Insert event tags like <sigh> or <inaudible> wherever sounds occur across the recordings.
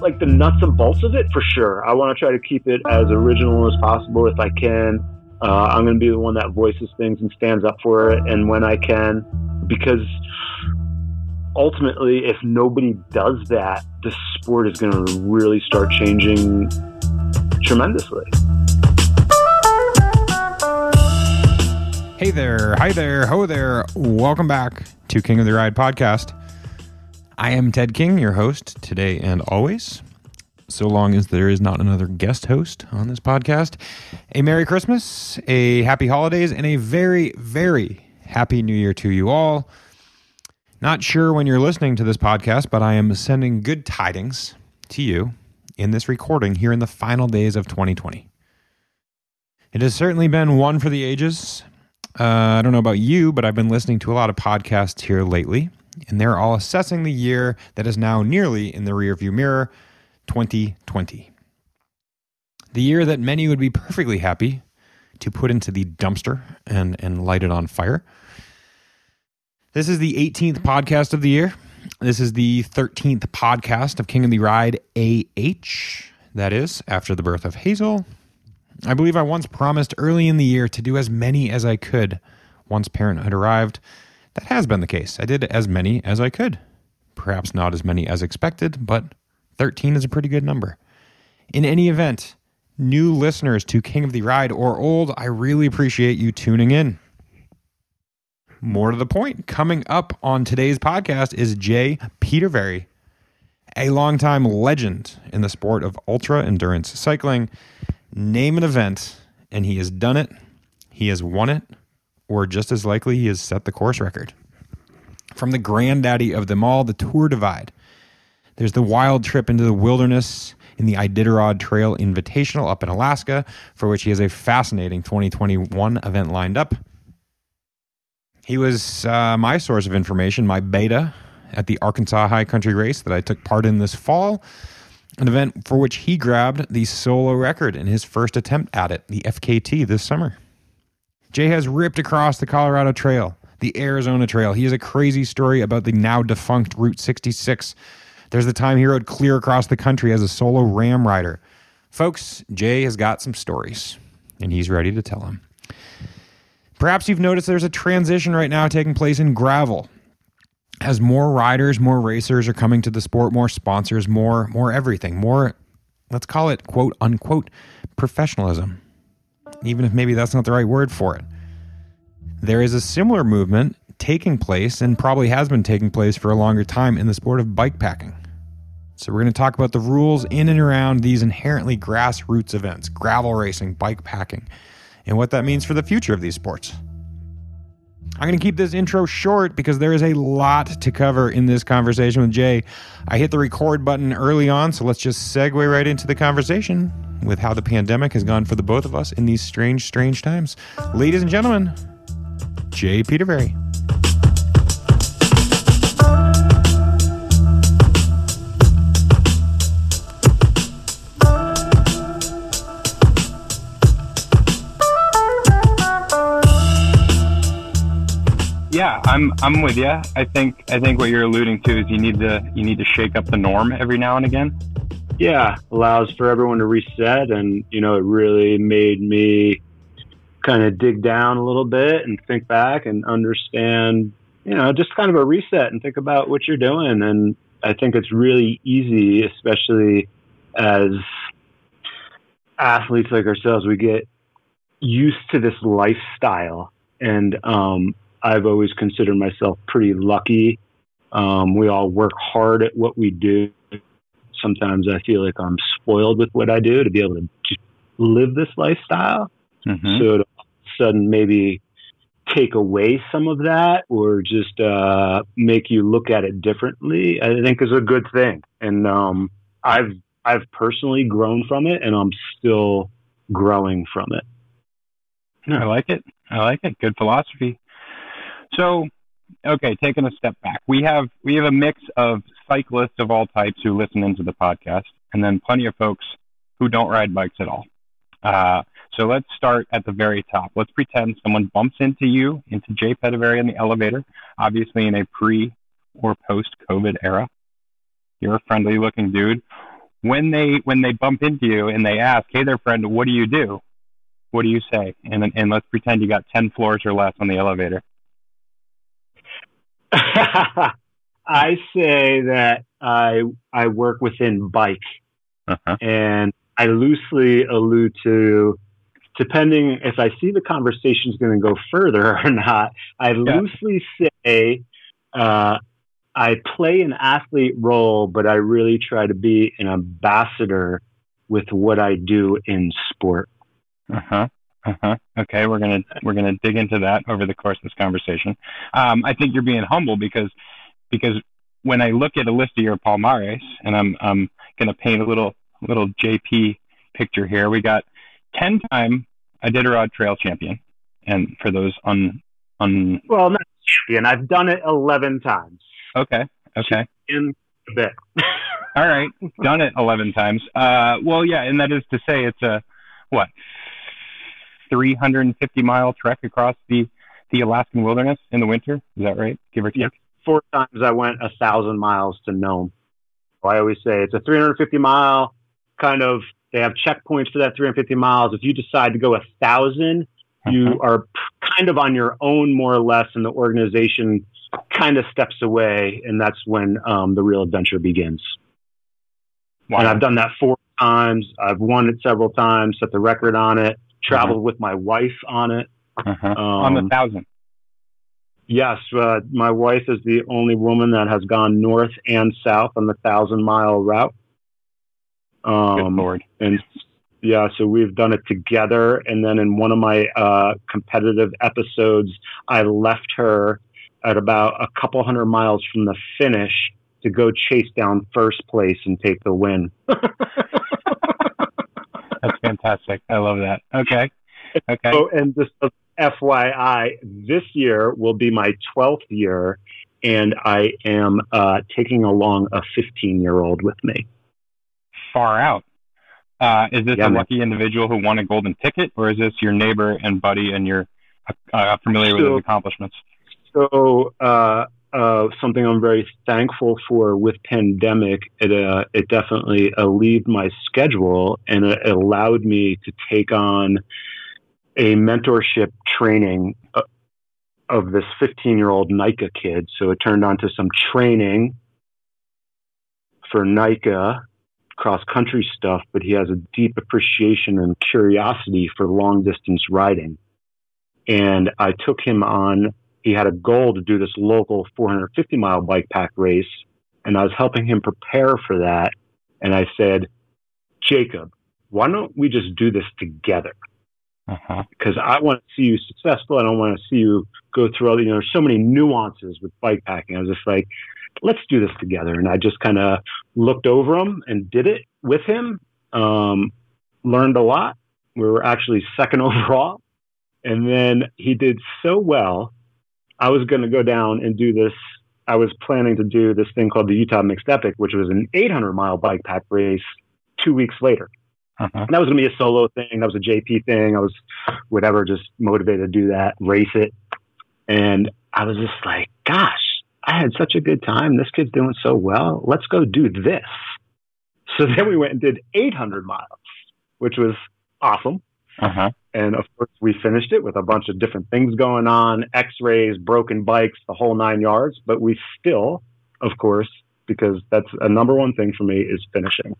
like the nuts and bolts of it for sure. I want to try to keep it as original as possible if I can. Uh, I'm going to be the one that voices things and stands up for it, and when I can, because ultimately, if nobody does that, the sport is going to really start changing tremendously. Hey there, hi there, ho there. Welcome back to King of the Ride podcast. I am Ted King, your host today and always. So long as there is not another guest host on this podcast. A Merry Christmas, a Happy Holidays, and a very, very Happy New Year to you all. Not sure when you're listening to this podcast, but I am sending good tidings to you in this recording here in the final days of 2020. It has certainly been one for the ages. Uh, I don't know about you, but I've been listening to a lot of podcasts here lately and they're all assessing the year that is now nearly in the rearview mirror 2020. The year that many would be perfectly happy to put into the dumpster and, and light it on fire. This is the 18th podcast of the year. This is the 13th podcast of King of the Ride AH. That is, after the birth of Hazel. I believe I once promised early in the year to do as many as I could once parenthood arrived. That has been the case. I did as many as I could. Perhaps not as many as expected, but 13 is a pretty good number. In any event, new listeners to King of the Ride or old, I really appreciate you tuning in. More to the point, coming up on today's podcast is Jay Petervary, a longtime legend in the sport of ultra endurance cycling. Name an event, and he has done it, he has won it, or just as likely, he has set the course record. From the granddaddy of them all, the Tour Divide. There's the wild trip into the wilderness in the Iditarod Trail Invitational up in Alaska, for which he has a fascinating 2021 event lined up. He was uh, my source of information, my beta at the Arkansas High Country Race that I took part in this fall, an event for which he grabbed the solo record in his first attempt at it, the FKT, this summer. Jay has ripped across the Colorado Trail, the Arizona Trail. He has a crazy story about the now defunct Route 66. There's the time he rode clear across the country as a solo RAAM rider. Folks, Jay has got some stories, and he's ready to tell them. Perhaps you've noticed there's a transition right now taking place in gravel. As more riders, more racers are coming to the sport, more sponsors, more more everything, more let's call it quote unquote professionalism even if maybe that's not the right word for it. There is a similar movement taking place and probably has been taking place for a longer time in the sport of bike packing. So, we're going to talk about the rules in and around these inherently grassroots events gravel racing, bike packing, and what that means for the future of these sports. I'm going to keep this intro short because there is a lot to cover in this conversation with Jay. I hit the record button early on, so let's just segue right into the conversation with how the pandemic has gone for the both of us in these strange, strange times. Ladies and gentlemen, Jay Petervary. Yeah, I'm I'm with you. I think I think what you're alluding to is you need to you need to shake up the norm every now and again yeah, allows for everyone to reset. And, you know, it really made me kind of dig down a little bit and think back and understand, you know, just kind of a reset and think about what you're doing. And I think it's really easy, especially as athletes like ourselves, we get used to this lifestyle. And um, I've always considered myself pretty lucky. Um, we all work hard at what we do sometimes I feel like I'm spoiled with what I do to be able to live this lifestyle. Mm-hmm. So to all of a sudden maybe take away some of that or just uh, make you look at it differently, I think is a good thing. And um, I've I've personally grown from it, and I'm still growing from it. I like it. I like it. Good philosophy. So, okay, taking a step back, we have we have a mix of cyclists of all types who listen into the podcast, and then plenty of folks who don't ride bikes at all. Uh, so let's start at the very top. Let's pretend someone bumps into you, into Jay Petervary in the elevator, obviously in a pre or post COVID era. You're a friendly looking dude. when they when they bump into you and they ask, "Hey there, friend, what do you do?" What do you say? And and let's pretend you got ten floors or less on the elevator. <laughs> I say that I I work within bike, uh-huh. and I loosely allude to depending if I see the conversation is going to go further <laughs> or not. I yeah. loosely say uh, I play an athlete role, but I really try to be an ambassador with what I do in sport. Uh huh. Uh-huh. Okay, we're gonna we're gonna dig into that over the course of this conversation. Um, I think you're being humble because because when I look at a list of your palmares, and I'm I'm gonna paint a little little JP picture here. We got ten time Iditarod Trail champion, and for those on on well, not champion. I've done it eleven times. Okay. Okay. In a bit. <laughs> All right, done it eleven times. Uh, well, yeah, and that is to say, it's a what 350 mile trek across the the Alaskan wilderness in the winter. Is that right? Give or take. Four times I went a thousand miles to Nome. I always say it's a 350 mile kind of. They have checkpoints for that 350 miles. If you decide to go a 1000 you uh-huh. are kind of on your own, more or less, and the organization kind of steps away, and that's when um, the real adventure begins. Wow. And I've done that four times. I've won it several times, set the record on it traveled mm-hmm. with my wife on it. Uh-huh. Um, on the thousand. Yes, uh, my wife is the only woman that has gone north and south on the thousand mile route. Um, Good lord! And yeah, so we've done it together. And then in one of my uh, competitive episodes, I left her at about a couple hundred miles from the finish to go chase down first place and take the win. <laughs> That's fantastic. I love that. Okay. Okay. Oh, and just FYI, this year will be my 12th year, and I am uh, taking along a 15 year old with me. Far out. Uh, is this yeah, a man. lucky individual who won a golden ticket, or is this your neighbor and buddy and you're uh, familiar so, with his accomplishments? So, uh, uh, something I'm very thankful for with pandemic. It uh, it definitely alleviated my schedule and it allowed me to take on a mentorship training uh, of this 15 year old NICA kid. So it turned on to some training for NICA cross country stuff, but he has a deep appreciation and curiosity for long distance riding. And I took him on he had a goal to do this local 450 mile bike pack race. And I was helping him prepare for that. And I said, Jacob, why don't we just do this together? Uh-huh. Because I want to see you successful. I don't want to see you go through all, you know, there's so many nuances with bike packing. I was just like, let's do this together. And I just kind of looked over him and did it with him. Um, learned a lot. We were actually second <laughs> overall. And then he did so well I was going to go down and do this. I was planning to do this thing called the Utah Mixed Epic, which was an 800 mile bike pack race two weeks later. Uh-huh. That was going to be a solo thing. That was a JP thing. I was whatever, just motivated to do that, race it. And I was just like, gosh, I had such a good time. This kid's doing so well. Let's go do this. So then we went and did 800 miles, which was awesome. Uh-huh. And of course, we finished it with a bunch of different things going on x rays, broken bikes, the whole nine yards. But we still, of course, because that's a number one thing for me is finishing.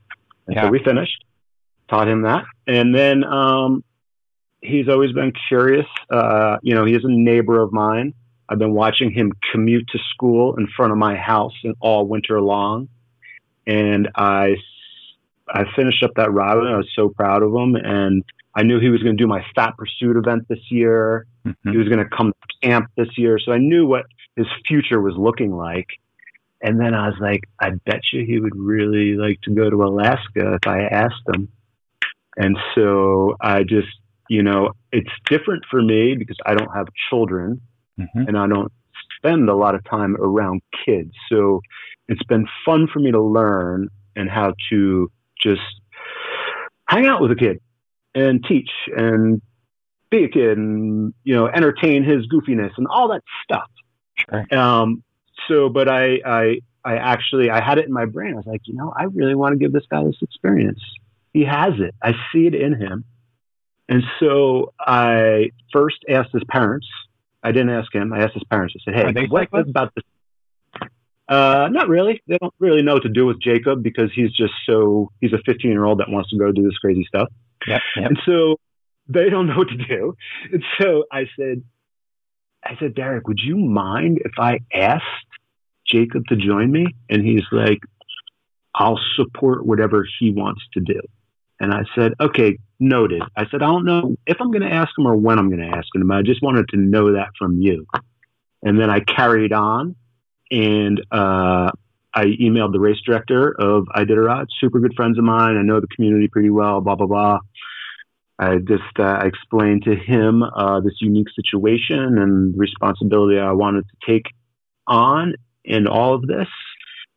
And yeah. so we finished, taught him that. And then um, he's always been curious. Uh, you know, he is a neighbor of mine. I've been watching him commute to school in front of my house all winter long. And I, I finished up that route and I was so proud of him. And I knew he was going to do my Fat Pursuit event this year. Mm-hmm. He was going to come to camp this year. So I knew what his future was looking like. And then I was like, I bet you he would really like to go to Alaska if I asked him. And so I just, you know, it's different for me because I don't have children mm-hmm. and I don't spend a lot of time around kids. So it's been fun for me to learn and how to just hang out with a kid and teach and be a kid and you know entertain his goofiness and all that stuff. Sure. Um, so, but I, I I actually I had it in my brain. I was like, you know, I really want to give this guy this experience. He has it. I see it in him. And so I first asked his parents. I didn't ask him. I asked his parents. I said, "Hey, what about this?" Uh, not really. They don't really know what to do with Jacob because he's just so he's a 15 year old that wants to go do this crazy stuff. Yep, yep. And so they don't know what to do. And so I said, I said, Derek, would you mind if I asked Jacob to join me? And he's like, I'll support whatever he wants to do. And I said, okay, noted. I said, I don't know if I'm going to ask him or when I'm going to ask him. I just wanted to know that from you. And then I carried on and uh, I emailed the race director of Iditarod, super good friends of mine. I know the community pretty well, blah, blah, blah. I just uh, explained to him uh, this unique situation and responsibility I wanted to take on in all of this.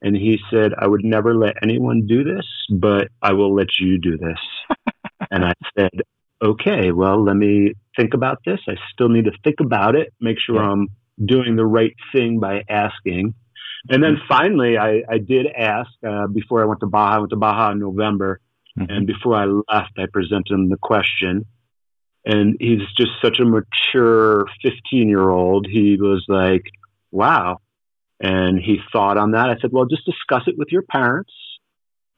And he said, I would never let anyone do this, but I will let you do this. <laughs> and I said, okay, well, let me think about this. I still need to think about it, make sure. I'm doing the right thing by asking. And then finally, I, I did ask uh, before I went to Baja. I went to Baja in November. Mm-hmm. And before I left, I presented him the question. And he's just such a mature 15 year old. He was like, wow. And he thought on that. I said, well, just discuss it with your parents.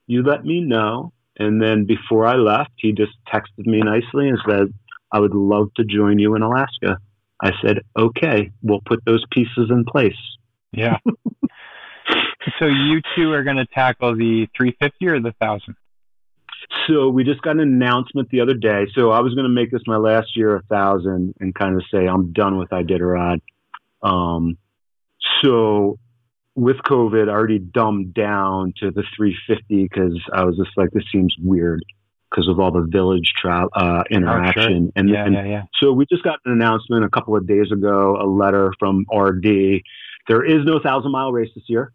You let me know. And then before I left, he just texted me nicely and said, I would love to join you in Alaska. I said, okay, we'll put those pieces in place. Yeah. <laughs> so you two are going to tackle the 350 or the 1000? So we just got an announcement the other day. So I was going to make this my last year a thousand and kind of say I'm done with Iditarod. Um, so with COVID, I already dumbed down to the 350 because I was just like, this seems weird because of all the village tra- uh, interaction. Oh, sure. And, yeah, and yeah, yeah. so we just got an announcement a couple of days ago, a letter from RD. There is no thousand mile race this year.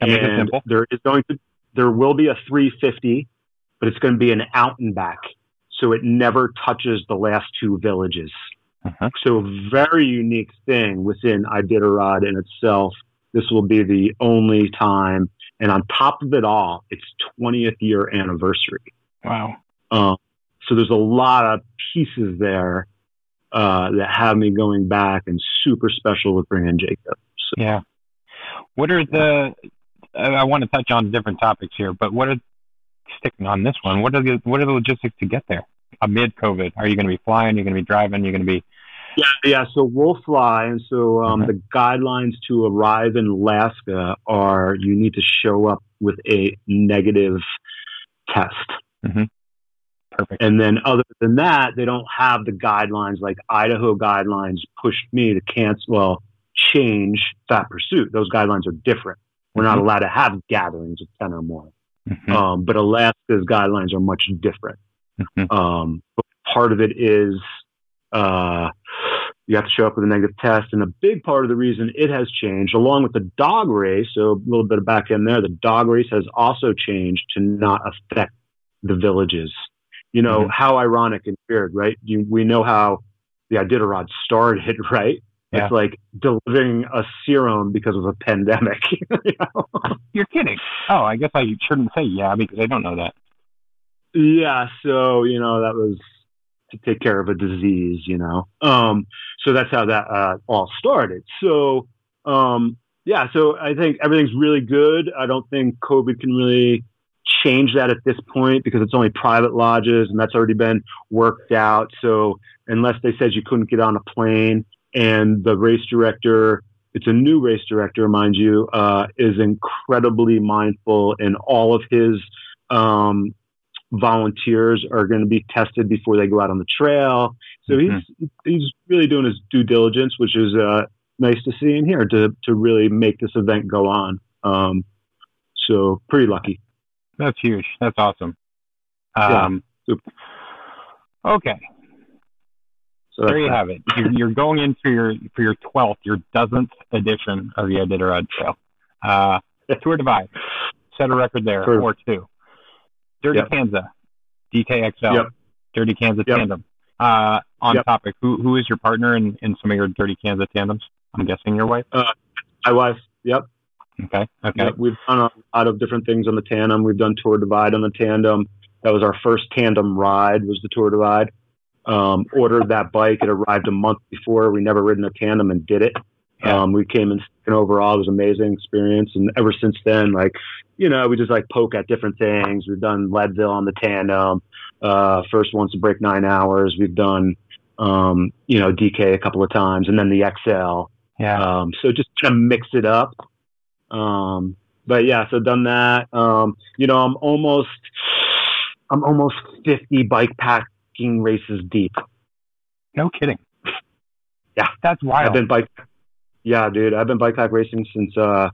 and there is going to, there will be a 350 but it's going to be an out and back. So it never touches the last two villages. Uh-huh. So very unique thing within Iditarod in itself. This will be the only time. And on top of it all, it's 20th year anniversary. Wow. Um, so there's a lot of pieces there uh, that have me going back and super special with bringing Jacob. So. Yeah. What are the, I want to touch on different topics here, but what are sticking on this one. What are the what are the logistics to get there amid COVID? Are you going to be flying? Are you going to be driving? Are you going to be yeah, yeah. So we'll fly, and so um, mm-hmm. the guidelines to arrive in Alaska are you need to show up with a negative test. Mm-hmm. Perfect. And then, other than that, they don't have the guidelines like Idaho guidelines pushed me to cancel, well, change Fat Pursuit. Those guidelines are different. We're mm-hmm. not allowed to have gatherings of 10 or more. Mm-hmm. Um, but Alaska's guidelines are much different. Mm-hmm. Um, part of it is uh, you have to show up with a negative test, and a big part of the reason it has changed, along with the dog race. So a little bit of back end there. The dog race has also changed to not affect the villages. You know mm-hmm. how ironic and weird, right? You, we know how the Iditarod started, <laughs> right? Yeah. It's like delivering a serum because of a pandemic. <laughs> you know? You're kidding. Oh, I guess I shouldn't say yeah because I don't know that. Yeah, so you know that was to take care of a disease, you know. Um, so that's how that uh, all started. So um, yeah, so I think everything's really good. I don't think COVID can really change that at this point because it's only private lodges and that's already been worked out. So unless they said you couldn't get on a plane, and the race director it's a new race director mind you uh, is incredibly mindful in all of his um, volunteers are going to be tested before they go out on the trail so mm-hmm. he's he's really doing his due diligence which is uh, nice to see in here to to really make this event go on um, so pretty lucky that's huge that's awesome um, yeah. okay so there you have it. You're, you're, going in for your for your twelfth, your dozenth edition of the Iditarod Trail. Uh, <laughs> Tour Divide, set a record there True. or two. Dirty yep. Kanza, DKXL, yep. Dirty Kanza yep. tandem. Uh, on yep. topic, who who is your partner in, in some of your Dirty Kanza tandems? I'm guessing your wife. Uh, my wife. Yep. Okay. Okay. Yeah, we've done a lot of different things on the tandem. We've done Tour Divide on the tandem. That was our first tandem ride. Was the Tour Divide. Um, ordered that bike. It arrived a month before. We never ridden a tandem and did it. Yeah. Um, we came in second overall. It was an amazing experience. And ever since then, like, you know, we just like poke at different things. We've done Leadville on the tandem. Uh, first ones to break nine hours. We've done, um, you know, DK a couple of times and then the XL. yeah. Um, so just kind of mix it up. Um, but yeah, so done that. Um, you know, I'm almost, I'm almost 50 bike packing races deep. no kidding. Yeah. That's wild. I've been bike, yeah, dude, I've been bike pack racing since, uh,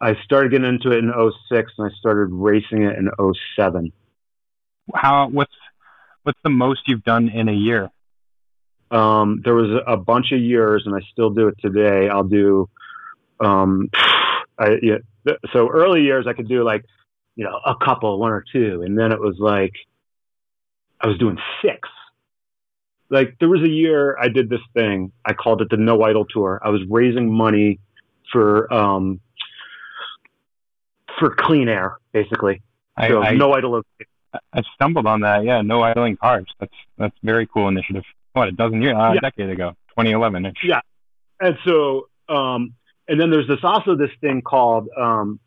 I started getting into it in 06 and I started racing it in 07. How? What's What's the most you've done in a year? Um, there was a bunch of years and I still do it today. I'll do, um, <sighs> I, yeah, so early years I could do like, you know, a couple, one or two. And then it was like, I was doing six. Like there was a year I did this thing. I called it the No Idle Tour. I was raising money for, um, for clean air, basically. I, So I, no idle. I stumbled on that. Yeah, no idling cars. That's that's a very cool initiative. What a dozen years, uh, Yeah. a decade ago, 2011. -ish. Yeah. And so, um, and then there's this also this thing called, um,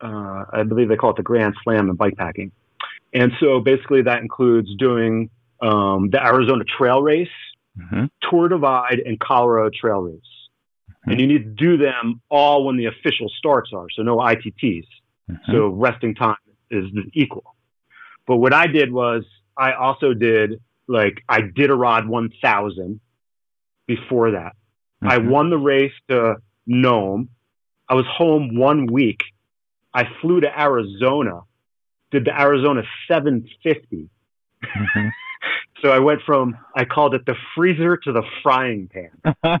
uh, I believe they call it the Grand Slam in bikepacking. And so basically that includes doing um, the Arizona Trail Race, hmm Tour Divide, and Colorado Trail Race. And you need to do them all when the official starts are, so no ITTs. So resting time is equal. But what I did was I also did like Iditarod 1000 before that. I Mhm. won the race to Nome. I was home one week. I flew to Arizona, did the Arizona 750. Mhm. <laughs> So I went from, I called it the freezer to the frying pan. <laughs>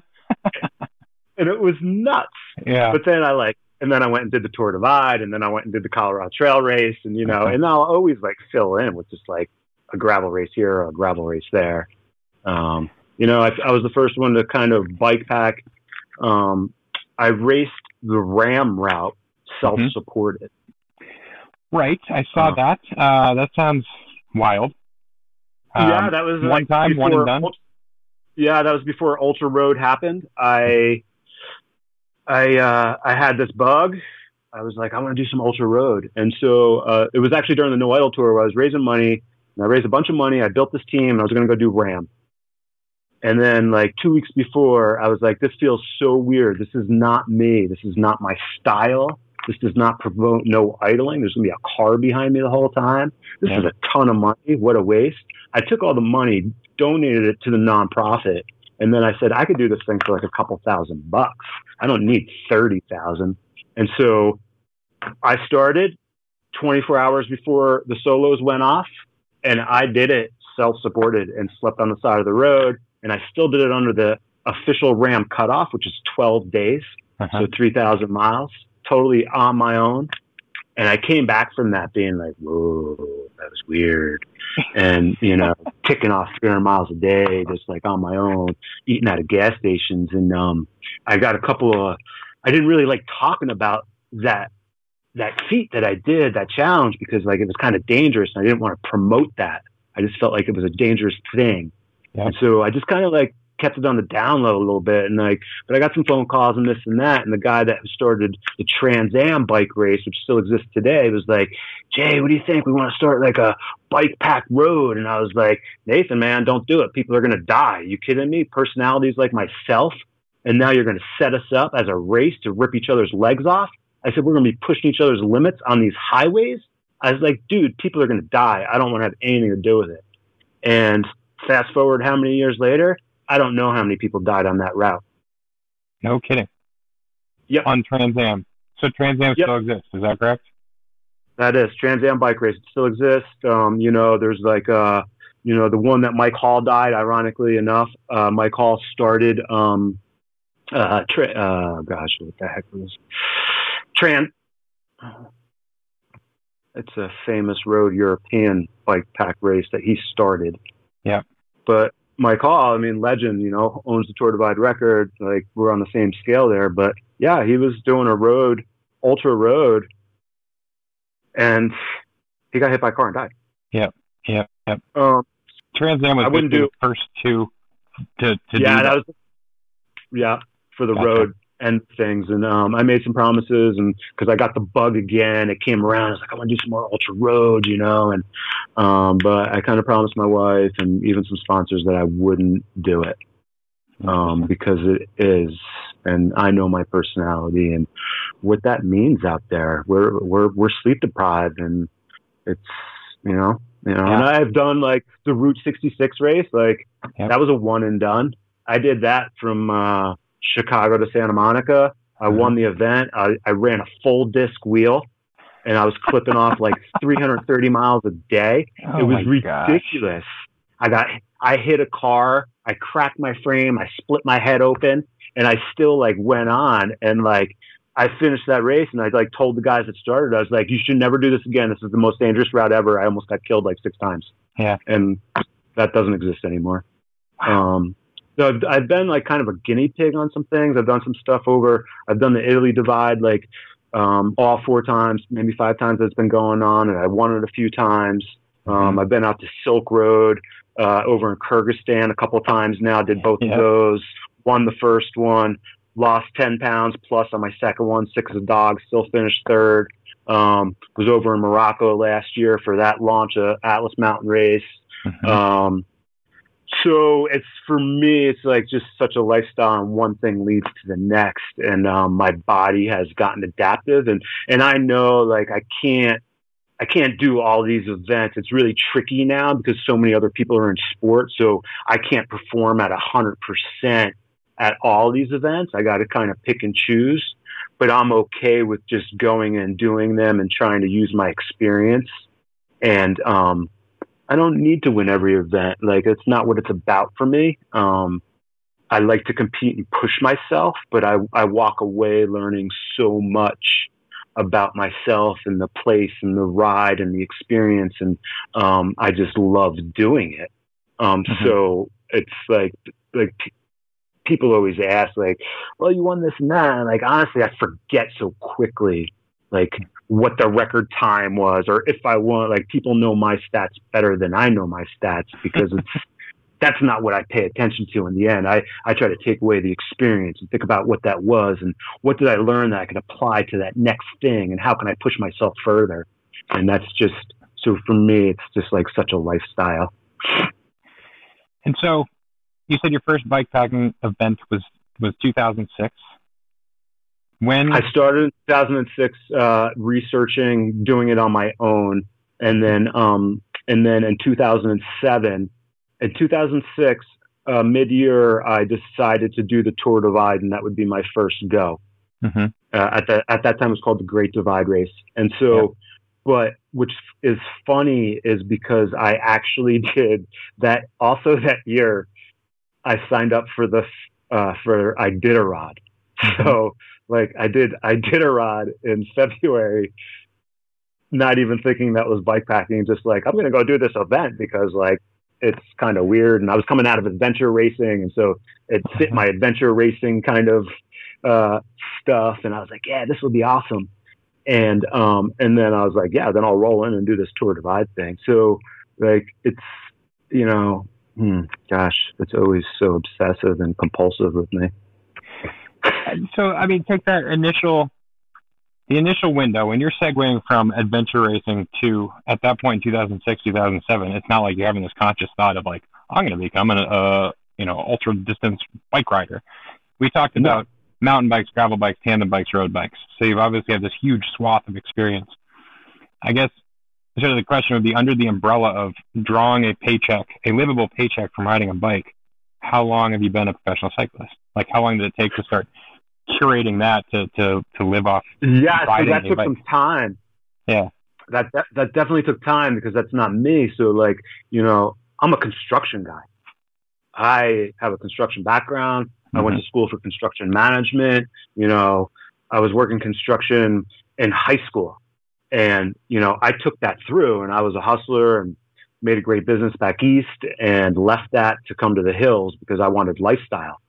And it was nuts. yeah. But then I like, and then I went and did the Tour Divide, and then I went and did the Colorado Trail Race, and you know, and I'll always like fill in with just like a gravel race here or a gravel race there. Um, you know, I, I was the first one to kind of bike pack. Um, I raced the RAAM route self-supported. Right. I saw Uh, that. Uh, that sounds wild. Um, yeah, that was one like, time, one and before done? Yeah, that was before Ultra Road happened. I, I, uh, I had this bug. I was like, I want to do some Ultra Road, and so uh, it was actually during the No Idle tour where I was raising money. And I raised a bunch of money. I built this team, and I was going to go do RAAM. And then, like two weeks before, I was like, "This feels so weird. This is not me. This is not my style. This does not promote no idling. There's going to be a car behind me the whole time. This Yeah. is a ton of money. What a waste." I took all the money, donated it to the nonprofit, and then I said I could do this thing for like a couple thousand bucks. I don't need thirty thousand. And so I started 24 hours before the solos went off, and I did it self-supported and slept on the side of the road, and I still did it under the official RAAM cutoff, which is 12 days, Uh-huh. so 3,000 miles, totally on my own. And I came back from that being like, whoa, that was weird. And, you know, <laughs> ticking off 300 miles a day, just like on my own, eating out of gas stations. And um, I got a couple of, I didn't really like talking about that that feat that I did, that challenge, because like it was kind of dangerous and I didn't want to promote that. I just felt like it was a dangerous thing. Yeah. And so I just kind of like kept it on the down low a little bit. And like, but I got some phone calls and this and that. And the guy that started the Trans Am bike race, which still exists today, was like, Jay, what do you think? We want to start like a bike pack road. And I was like, Nathan, man, don't do it. People are going to die. you kidding me? Personalities like myself. And now you're going to set us up as a race to rip each other's legs off. I said, we're going to be pushing each other's limits on these highways. I was like, dude, people are going to die. I don't want to have anything to do with it. And fast forward how many years later, I don't know how many people died on that route. No kidding. Yep. On Trans Am. So Trans Am Yep. still exists. Is that correct? That is Trans Am bike race. It still exists. Um, you know, there's like, uh, you know, the one that Mike Hall died, ironically enough. Uh, Mike Hall started, um, uh, tra- uh, gosh, what the heck was Trans? It's a famous road European bike pack race that he started. Yeah. But Mike Hall. I mean, legend, you know, owns the Tour Divide record. Like we're on the same scale there. But yeah, he was doing a road ultra road, and he got hit by a car and died. Yep, yep, yep. Um, Trans Am was I wouldn't do- the first two to to yeah, do that. that was yeah for the Gotcha. road and things. And um, I made some promises, and because I got the bug again, it came around. I was like, I want to do some more ultra road, you know. And um, but I kind of promised my wife and even some sponsors that I wouldn't do it um, because it is, and I know my personality and what that means out there. We're we're we're sleep deprived, and it's you know you know. And I've done like the Route 66 race, like Yep. that was a one and done. I did that from uh, Chicago to Santa Monica. I won the event. I, I ran a full disc wheel, and I was clipping off like <laughs> 330 miles a day Oh it was my gosh. ridiculous. I got I hit a car, I cracked my frame, I split my head open, and I still like went on and like I finished that race and I like told the guys that started, I was like, You should never do this again. This is the most dangerous route ever. I almost got killed like six times. Yeah. And that doesn't exist anymore. Um so I've, I've been like kind of a guinea pig on some things. I've done some stuff over. I've done the Italy divide like um, all four times, maybe five times. That's been going on, and I won it a few times. Um, I've been out to Silk Road uh, over in Kyrgyzstan a couple times now. Did both Yeah. of those. Won the first one. Lost ten pounds plus on my second one. Six of dogs. Still finished third. Um, was over in Morocco last year for that launch of Atlas Mountain Race. Mhm. Um, so it's for me, it's like just such a lifestyle, and one thing leads to the next, and um, my body has gotten adaptive, and and I know like I can't. I can't do all these events. It's really tricky now because so many other people are in sports. So I can't perform at a hundred percent at all these events. I got to kind of pick and choose, but I'm okay with just going and doing them and trying to use my experience. And, um, I don't need to win every event. Like it's not what it's about for me. Um, I like to compete and push myself, but I, I walk away learning so much about myself and the place and the ride and the experience. And, um, I just love doing it. Um, Mhm. so it's like, like p- people always ask like, well, you won this and that. And like, honestly, I forget so quickly, like what the record time was, or if I want, like people know my stats better than I know my stats because it's, <laughs> that's not what I pay attention to in the end. I, I try to take away the experience and think about what that was and what did I learn that I could apply to that next thing and how can I push myself further. And that's just, so for me, it's just like such a lifestyle. And so, you said your first bike packing event was was 2006. When I started in 2006 uh, researching, doing it on my own, and then um, and then in 2007, in 2006 uh, mid-year, I decided to do the Tour Divide, and that would be my first go. Mhm. Uh, at that at that time, it was called the Great Divide Race, and so. But which is funny is because I actually <laughs> did that. Also that year, I signed up for the uh, for Iditarod. So like I did Iditarod in <laughs> February, not even thinking that was bike packing, just like I'm gonna go do this event because like it's kind of weird. And I was coming out of adventure racing, and so it fit my adventure racing kind of uh, stuff. And I was like, yeah, this will be awesome. And um, and then I was like, yeah, then I'll roll in and do this tour divide thing. So like it's you know, hmm, gosh, it's always so obsessive and compulsive with me. So I mean, take that initial, the initial window when you're segueing from adventure racing to at that point, 2006, 2007. It's not like you're having this conscious thought of like, I'm going to become a, uh, you know, ultra distance bike rider. We talked about mountain bikes, gravel bikes, tandem bikes, road bikes. So you've obviously had this huge swath of experience. I guess sort of the question would be under the umbrella of drawing a paycheck, a livable paycheck from riding a bike. How long have you been a professional cyclist? Like, how long did it take to start curating that to to to live off? Yeah, so that took some time. Yeah. That, that that definitely took time because that's not me. So like, you know, I'm a construction guy. I have a construction background. I went to school for construction management. You know, I was working construction in high school. And, you know, I took that through and I was a hustler and made a great business back east and left that to come to the hills because I wanted lifestyle.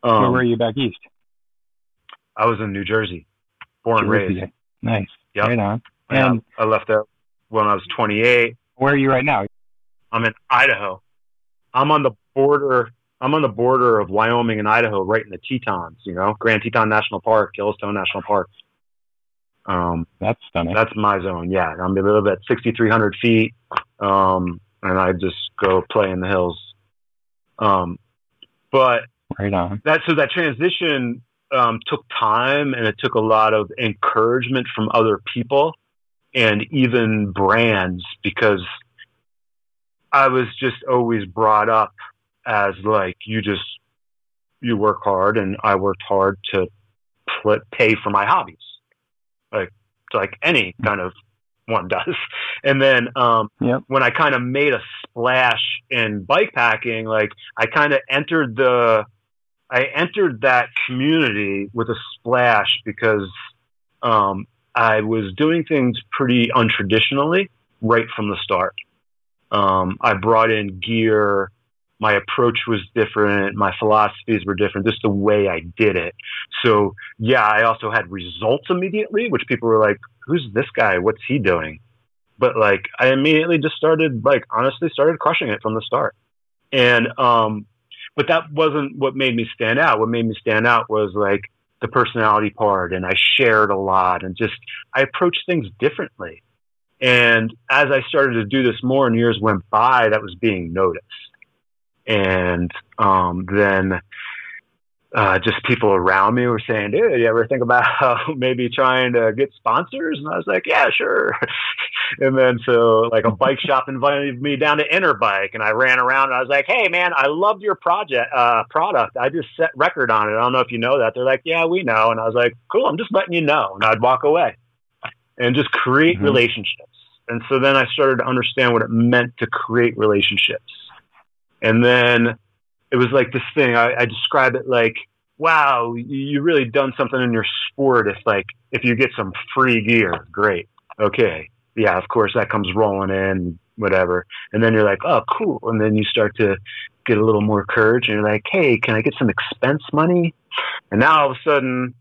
Where Um, were you back east? I was in New Jersey, born and raised. Nice. Yep. Right on. Yeah, And I left there when I was 28. where are you right now? I'm in Idaho. I'm on the border. I'm on the border of Wyoming and Idaho, right in the Tetons. You know, Grand Teton National Park, Yellowstone National Park. Um, That's stunning. that's my zone. Yeah, I'm a little bit 6,300 feet, um, and I just go play in the hills. Um, but right on. that so that transition um, took time and it took a lot of encouragement from other people and even brands because I was just always brought up as like you just you work hard and I worked hard to pl- pay for my hobbies like like any kind of one <laughs> does and then um Yep. when I kind of made a splash in bike packing like I kind of entered the I entered that community with a splash because um, I was doing things pretty untraditionally right from the start. Um, I brought in gear. My approach was different. My philosophies were different. Just the way I did it. So yeah, I also had results immediately, which people were like, "Who's this guy? What's he doing?" But like, I immediately just started like honestly started crushing it from the start. And um, but that wasn't what made me stand out. What made me stand out was like the personality part, and I shared a lot, and just I approached things differently. And as I started to do this more, and years went by, that was being noticed. And um, then uh, just people around me were saying, "Dude, you ever think about <laughs> maybe trying to get sponsors?" And I was like, "Yeah, sure." And then so like a bike shop invited me down to Interbike, and I ran around and I was like, "Hey, man, I loved your project uh, product. I just set record on it. I don't know if you know that." They're like, "Yeah, we know." And I was like, "Cool, I'm just letting you know." And I'd walk away and just create Mhm. relationships. And so then I started to understand what it meant to create relationships. And then it was like this thing. I, I describe it like, wow, you- you really done something in your sport. If like if you get some free gear, great, okay, yeah, of course that comes rolling in, whatever. And then you're like, oh, cool. And then you start to get a little more courage, and you're like, hey, can I get some expense money? And now all of a sudden,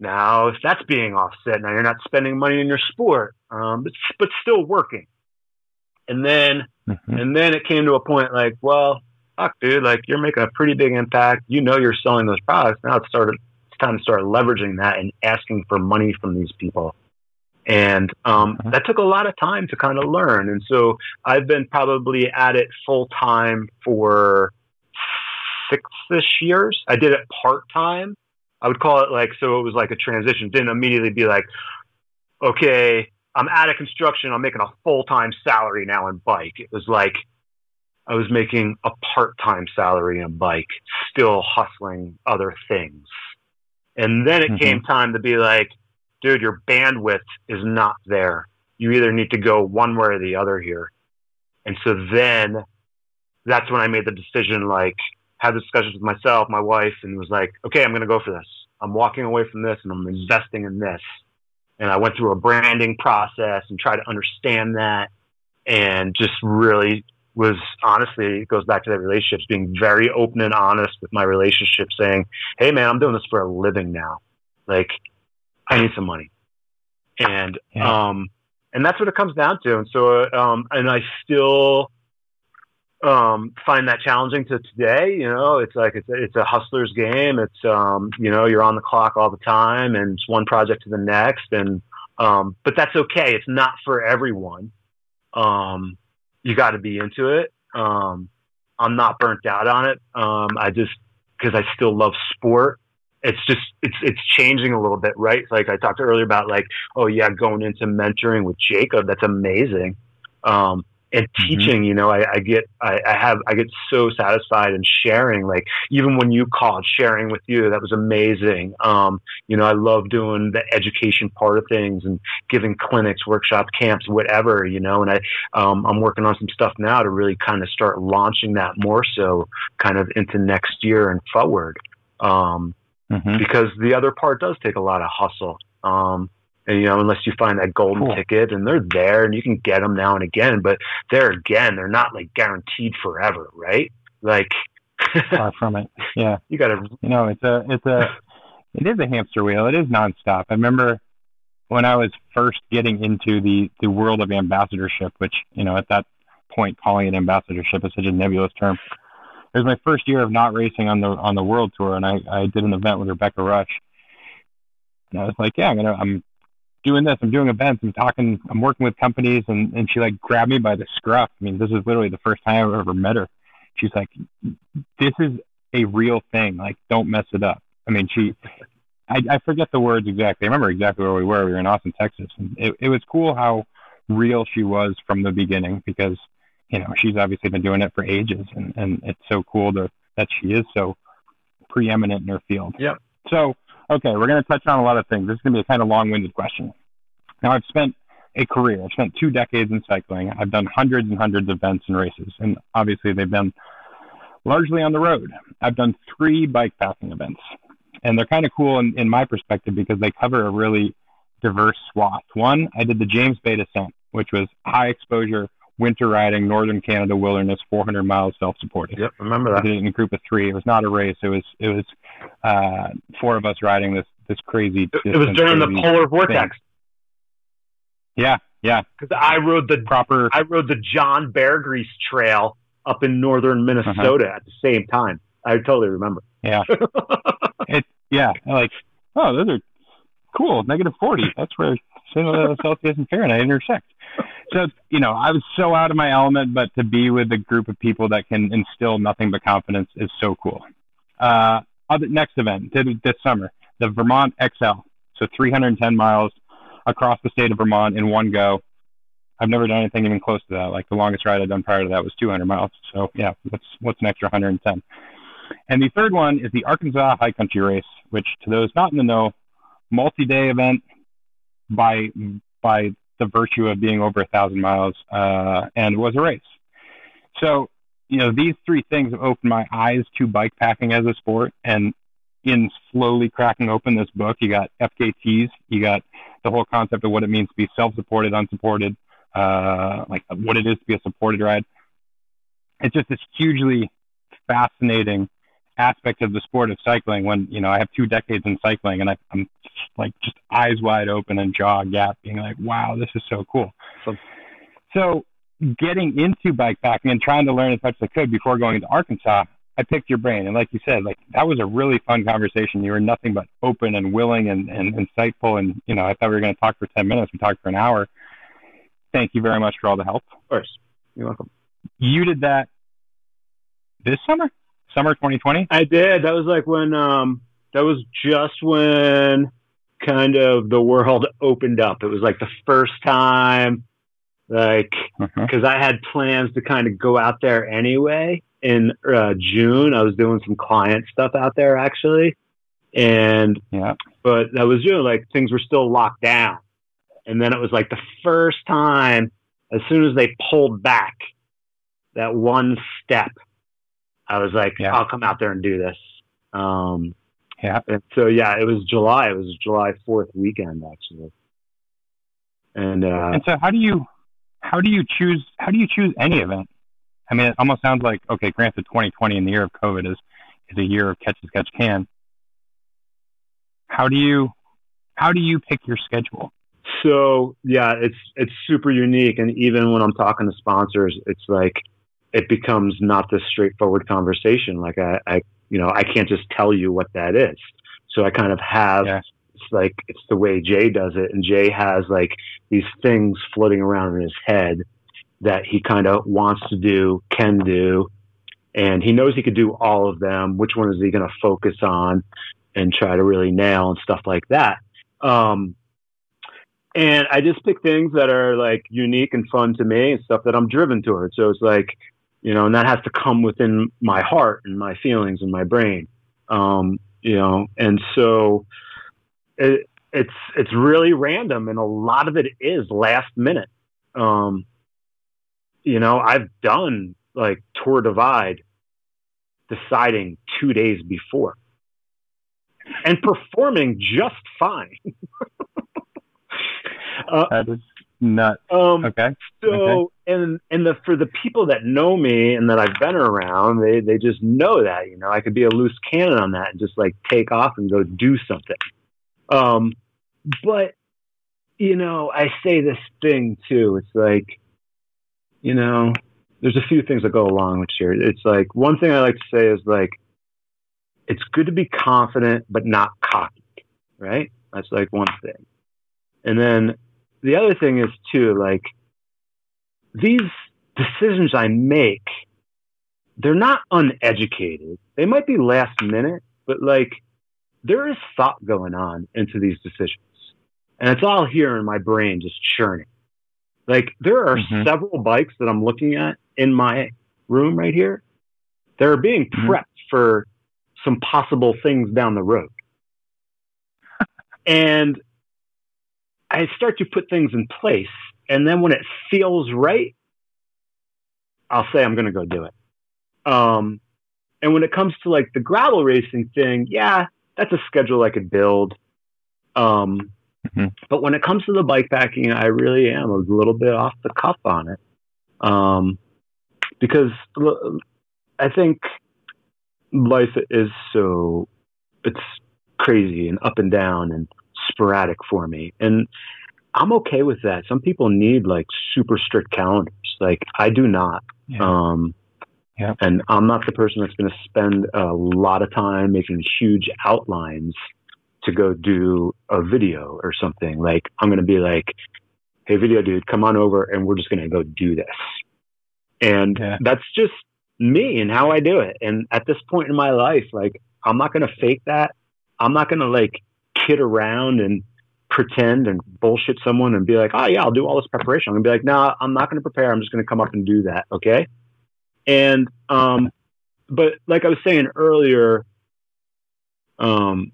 now if that's being offset, now you're not spending money in your sport, um, but but still working. And then Mhm. and then it came to a point like, well, fuck, dude, like you're making a pretty big impact. You know, you're selling those products. Now it's started. It's time to start leveraging that and asking for money from these people. And um, Mhm. that took a lot of time to kind of learn. And so I've been probably at it full time for six ish years. I did it part time. I would call it like so. It was like a transition. Didn't immediately be like, okay, I'm out of construction. I'm making a full time salary now in bike. It was like I was making a part time salary in bike, still hustling other things. And then it Mhm. came time to be like, dude, your bandwidth is not there. You either need to go one way or the other here. And so then that's when I made the decision, like, had discussions with myself, my wife, and was like, okay, I'm going to go for this. I'm walking away from this and I'm investing in this. And I went through a branding process and tried to understand that and just really was honestly, it goes back to that relationships, being very open and honest with my relationship, saying, hey, man, I'm doing this for a living now. Like, I need some money. And, Yeah. um, and that's what it comes down to. And so, uh, um, and I still, um, find that challenging to today. You know, it's like it's a, it's a hustler's game. It's um, you know, you're on the clock all the time, and it's one project to the next, and um, but that's okay. It's not for everyone. Um, you got to be into it. Um, I'm not burnt out on it. Um, I just because I still love sport. It's just it's it's changing a little bit, right? Like I talked earlier about, like oh yeah, going into mentoring with Jacob. That's amazing. Um, and Mhm. teaching you know I, I get I, I have i get so satisfied in sharing like even when you called sharing with you that was amazing um you know i love doing the education part of things and giving clinics workshops camps whatever you know and i um i'm working on some stuff now to really kind of start launching that more so kind of into next year and forward um Mhm. because the other part does take a lot of hustle. Um, and, you know, unless you find that golden Cool. ticket and they're there and you can get them now and again, but there again, they're not like guaranteed forever, right? Like <laughs> Far from it. Yeah. you got to, You know, it's a it's a it is a hamster wheel. It is nonstop. I remember when I was first getting into the the world of ambassadorship, which you know at that point calling it ambassadorship is such a nebulous term. It was my first year of not racing on the on the world tour, and I I did an event with Rebecca Rusch. and I was like, yeah, I'm gonna I'm doing this, I'm doing events, I'm talking, I'm working with companies, and and she like grabbed me by the scruff. I mean, this is literally the first time I've ever met her. She's like, this is a real thing. Like, don't mess it up. I mean, she I, I forget the words exactly. I remember exactly where we were. We were in Austin, Texas, and it, it was cool how real she was from the beginning because you know she's obviously been doing it for ages, and and it's so cool to that she is so preeminent in her field. Yep. So okay, we're going to touch on a lot of things. This is going to be a kind of long-winded question. Now I've spent a career. I've spent two decades in cycling. I've done hundreds and hundreds of events and races, and obviously they've been largely on the road. I've done three bike packing events and they're kind of cool in, in my perspective because they cover a really diverse swath. One, I did the James Bay Descent, which was high exposure winter riding, northern Canada wilderness, 400 miles self-supported. Yep, remember that. I did it in a group of three. It was not a race. It was it was uh, four of us riding this this crazy. It was during the polar vortex. Thing. Yeah, yeah. Because I rode the proper. I rode the John Beargrease Trail up in northern Minnesota uh-huh. at the same time. I totally remember. Yeah. <laughs> it, yeah. Like, oh, those are cool. Negative 40. That's where Celsius and Fahrenheit intersect. So, you know, I was so out of my element, but to be with a group of people that can instill nothing but confidence is so cool. Uh, other, next event did this summer, the Vermont XL. So 310 miles across the state of Vermont in one go. I've never done anything even close to that. Like the longest ride I'd done prior to that was 200 miles. So yeah, what's what's an extra 110? And the third one is the Arkansas High Country Race, which to those not in the know, multi-day event by by the virtue of being over a thousand miles, uh, and was a race. So, you know, these three things have opened my eyes to bike packing as a sport. And in slowly cracking open this book, you got FKTs, you got the whole concept of what it means to be self-supported, unsupported, uh, like what it is to be a supported ride. It's just this hugely fascinating aspect of the sport of cycling when you know I have two decades in cycling and I, am like just eyes wide open and jaw gap, being like, "Wow, this is so cool." So, so getting into bikepacking and trying to learn as much as I could before going to Arkansas, I picked your brain, and like you said, like that was a really fun conversation. You were nothing but open and willing and, and insightful, and you know I thought we were going to talk for ten minutes. We talked for an hour. Thank you very much for all the help. Of course, you're welcome. You did that this summer summer 2020? I did. That was like when um that was just when kind of the world opened up. It was like the first time like because uh-huh. I had plans to kind of go out there anyway in uh, June. I was doing some client stuff out there actually. And yeah, but that was June, like things were still locked down. And then it was like the first time as soon as they pulled back that one step I was like, yeah. I'll come out there and do this. Um, yeah. And so yeah, it was July. It was July Fourth weekend actually. And uh, and so how do you how do you choose how do you choose any event? I mean, it almost sounds like okay. Granted, 2020 in the year of COVID is is a year of catch as catch can. How do you how do you pick your schedule? So yeah, it's it's super unique, and even when I'm talking to sponsors, it's like it becomes not this straightforward conversation. Like I, I, you know, I can't just tell you what that is. So I kind of have, yeah. it's like, it's the way Jay does it. And Jay has like these things floating around in his head that he kind of wants to do, can do. And he knows he could do all of them. Which one is he going to focus on and try to really nail and stuff like that? Um, and I just pick things that are like unique and fun to me and stuff that I'm driven towards. So it's like, you know, and that has to come within my heart and my feelings and my brain, um, you know, and so it, it's it's really random, and a lot of it is last minute. Um, you know, I've done like Tour Divide, deciding two days before, and performing just fine. <laughs> uh, that is nuts. Um, okay. So, okay. and and the for the people that know me and that I've been around, they they just know that you know I could be a loose cannon on that and just like take off and go do something. Um, but you know, I say this thing too. It's like, you know, there's a few things that go along with here. It's like one thing I like to say is like, it's good to be confident but not cocky, right? That's like one thing. And then the other thing is too, like these decisions I make, they're not uneducated. They might be last minute, but like there is thought going on into these decisions. And it's all here in my brain just churning. Like there are mm-hmm. several bikes that I'm looking at in my room right here. They're being mm-hmm. prepped for some possible things down the road. <laughs> and I start to put things in place. And then when it feels right, I'll say I'm going to go do it. Um, and when it comes to like the gravel racing thing, yeah, that's a schedule I could build. Um, mm-hmm. But when it comes to the bike packing, I really am a little bit off the cuff on it. Um, because I think life is so, it's crazy and up and down and sporadic for me. And I'm okay with that. Some people need like super strict calendars. Like I do not. Yeah. Um, yeah. And I'm not the person that's going to spend a lot of time making huge outlines to go do a video or something. Like I'm going to be like, Hey, video dude, come on over and we're just going to go do this. And yeah. that's just me and how I do it. And at this point in my life, like I'm not going to fake that. I'm not going to like kid around and pretend and bullshit someone and be like, oh yeah, I'll do all this preparation. I'm gonna be like, no, nah, I'm not gonna prepare. I'm just gonna come up and do that. Okay. And, um, but like I was saying earlier, um,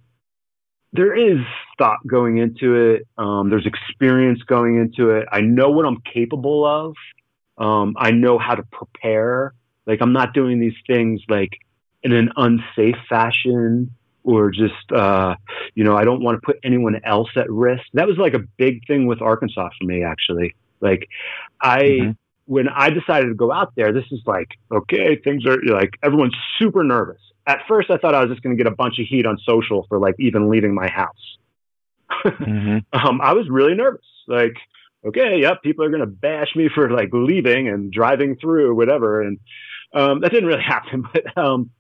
there is thought going into it. Um, there's experience going into it. I know what I'm capable of. Um, I know how to prepare. Like I'm not doing these things like in an unsafe fashion or just uh, you know I don't want to put anyone else at risk. That was like a big thing with Arkansas for me actually. Like I mm-hmm. when I decided to go out there, this is like okay, things are like everyone's super nervous. At first, I thought I was just going to get a bunch of heat on social for like even leaving my house. mm-hmm. <laughs> um, I was really nervous. Like, okay, yep, people are going to bash me for like leaving and driving through, whatever. And um, that didn't really <laughs> happen, but um,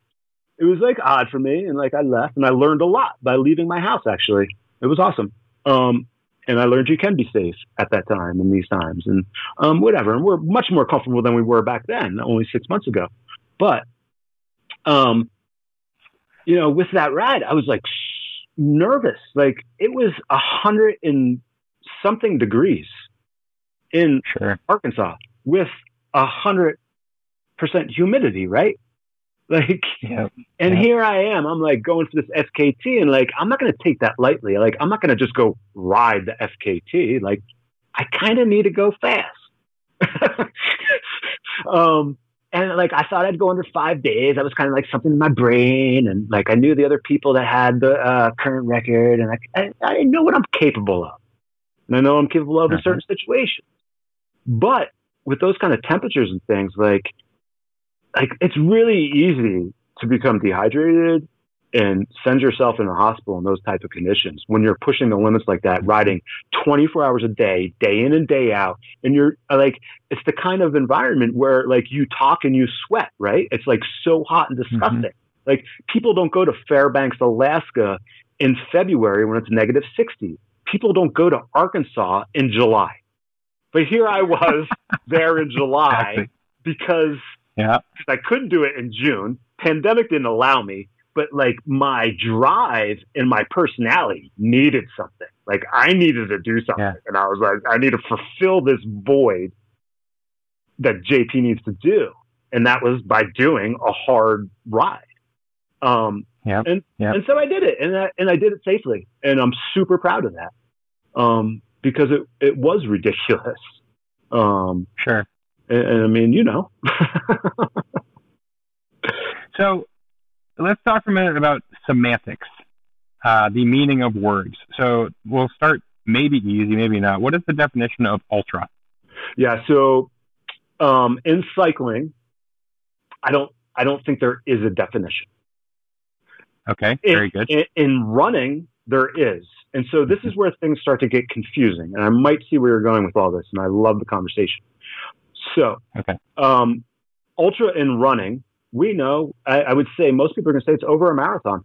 it was like odd for me. And like I left and I learned a lot by leaving my house, actually. It was awesome. Um, and I learned you can be safe at that time in these times and um, whatever. And we're much more comfortable than we were back then, only six months ago. But, um, you know, with that ride, I was like nervous. Like it was a hundred and something degrees in sure. Arkansas with a hundred percent humidity, right? Like, and yeah. here I am. I'm like going for this FKT, and like I'm not going to take that lightly. Like I'm not going to just go ride the FKT. Like I kind of need to go fast. <laughs> um, and like I thought I'd go under five days. That was kind of like something in my brain, and like I knew the other people that had the uh, current record, and I, I, I know what I'm capable of, and I know I'm capable of in uh-huh. certain situations. But with those kind of temperatures and things, like like it's really easy to become dehydrated and send yourself in the hospital in those type of conditions when you're pushing the limits like that, riding 24 hours a day, day in and day out. And you're like, it's the kind of environment where like you talk and you sweat, right? It's like so hot and mm-hmm. disgusting. Mm-hmm. Like people don't go to Fairbanks, Alaska in February when it's negative 60. People don't go to Arkansas in July. But here I was <laughs> there in July exactly. because yeah. I couldn't do it in June. Pandemic didn't allow me, but like my drive and my personality needed something. Like I needed to do something. Yeah. And I was like, I need to fulfill this void that JP needs to do. And that was by doing a hard ride. Um, yeah. And, yep. and so I did it and I, and I did it safely. And I'm super proud of that. Um, because it, it was ridiculous. <laughs> Um, sure. I mean, you know. <laughs> so let's talk for a minute about semantics, uh, the meaning of words. So we'll start maybe easy, maybe not. What is the definition of ultra? Yeah. So um, in cycling, I don't I don't think there is a definition. Okay, very good. In, in, running, there is. And so this is where things start to get confusing. And I might see where you're going with all this, and I love the conversation. So, Okay. um, ultra in running, we know, I, I would say most people are going to say it's over a marathon.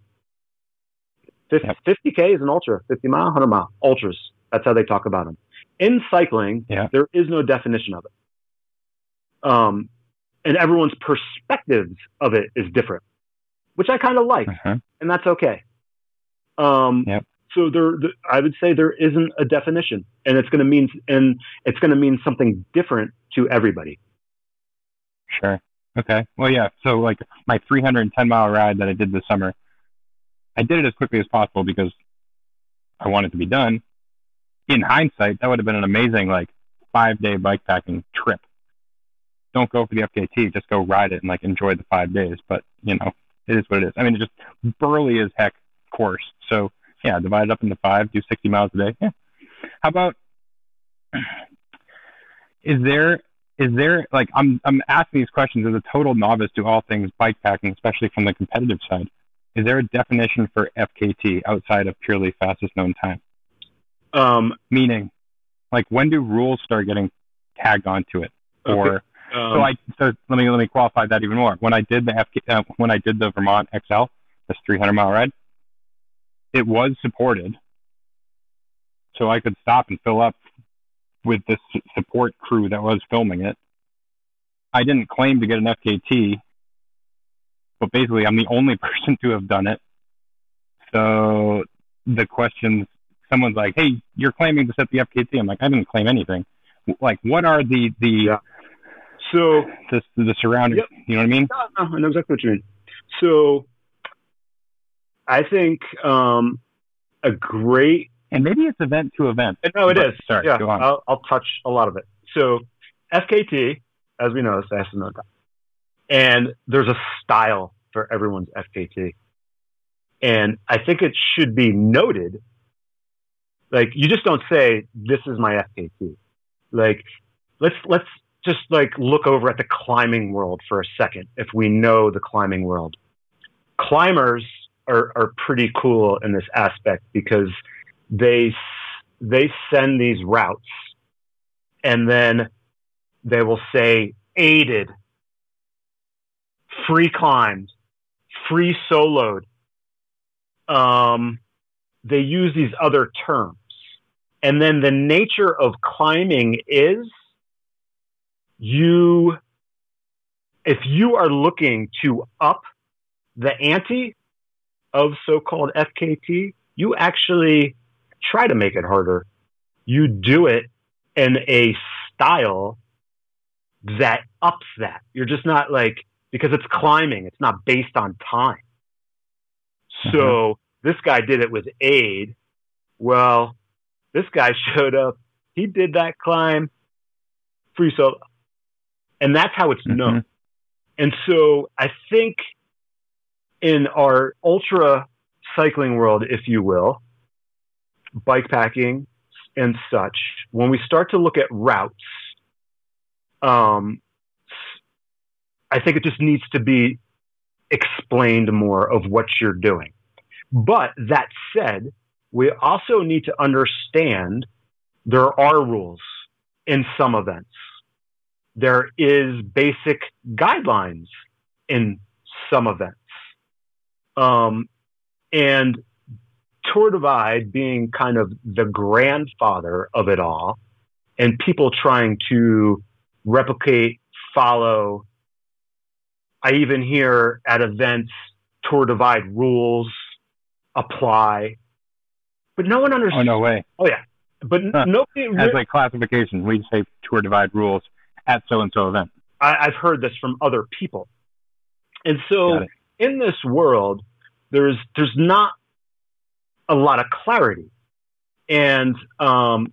50, Yep. 50K is an ultra, 50 mile, 100 mile, ultras. That's how they talk about them. In cycling, Yeah. there is no definition of it. Um, and everyone's perspectives of it is different, which I kind of like Uh-huh. and that's okay. Um, Yep. So there, the, I would say there isn't a definition, and it's going to mean, and it's going to mean something different to everybody. Sure. Okay. Well, yeah. So, like my 310 mile ride that I did this summer, I did it as quickly as possible because I wanted to be done. In hindsight, that would have been an amazing like five day bike packing trip. Don't go for the FKT, just go ride it and like enjoy the five days. But you know, it is what it is. I mean, it's just burly as heck course. So yeah, divide it up into five, do 60 miles a day. Yeah. How about? Is there is there like I'm I'm asking these questions as a total novice to all things bike packing, especially from the competitive side. Is there a definition for FKT outside of purely fastest known time? Um, Meaning, like when do rules start getting tagged onto it? Or um, so I so let me let me qualify that even more. When I did the FK, uh, when I did the Vermont XL, this 300 mile ride, it was supported, so I could stop and fill up with this support crew that was filming it. I didn't claim to get an FKT, but basically I'm the only <laughs> person to have done it. So the questions, someone's like, "Hey, you're claiming to set the FKT." I'm like, "I didn't claim anything." Like, what are the the Yeah. so the, the surrounding? Yep. You know what I mean? No, no, I know exactly what you mean. So I think um, a great And maybe it's event to event. no, it But- is. Sorry, yeah, go on. I'll, I'll touch a lot of it. So FKT, as we know, is fastest known time, and there's a style for everyone's FKT, and I think it should be noted. Like you just don't say this is my FKT. Like let's let's just like look over at the climbing world for a second. If we know the climbing world, climbers are are pretty cool in this aspect because they they send these routes and then they will say aided, free climbed, free soloed. Um, they use these other terms. And then the nature of climbing is you, if you are looking to up the ante of so called FKT, you actually try to make it harder. You do it in a style that ups that. You're just not like, because it's climbing, it's not based on time. Mm-hmm. So this guy did it with aid. Well, this guy <laughs> showed up. He did that climb free solo. And that's how it's mm-hmm. known. And so I think in our ultra cycling world, if you will, bike packing and such, when we start to look at routes, um, I think it just needs to be explained more of what you're doing. But that said, we also need to understand there are rules in some events. There is basic guidelines in some events. Um, and Tour Divide being kind of the grandfather of it all, and people trying to replicate, follow. I even hear at events Tour Divide rules apply, but no one understands. Oh no way! Oh yeah, but Huh. nobody. As like classification, we say tour divide rules at so and so event. I, I've heard this from other people, and so. In this world, there's there's not a lot of clarity, and um,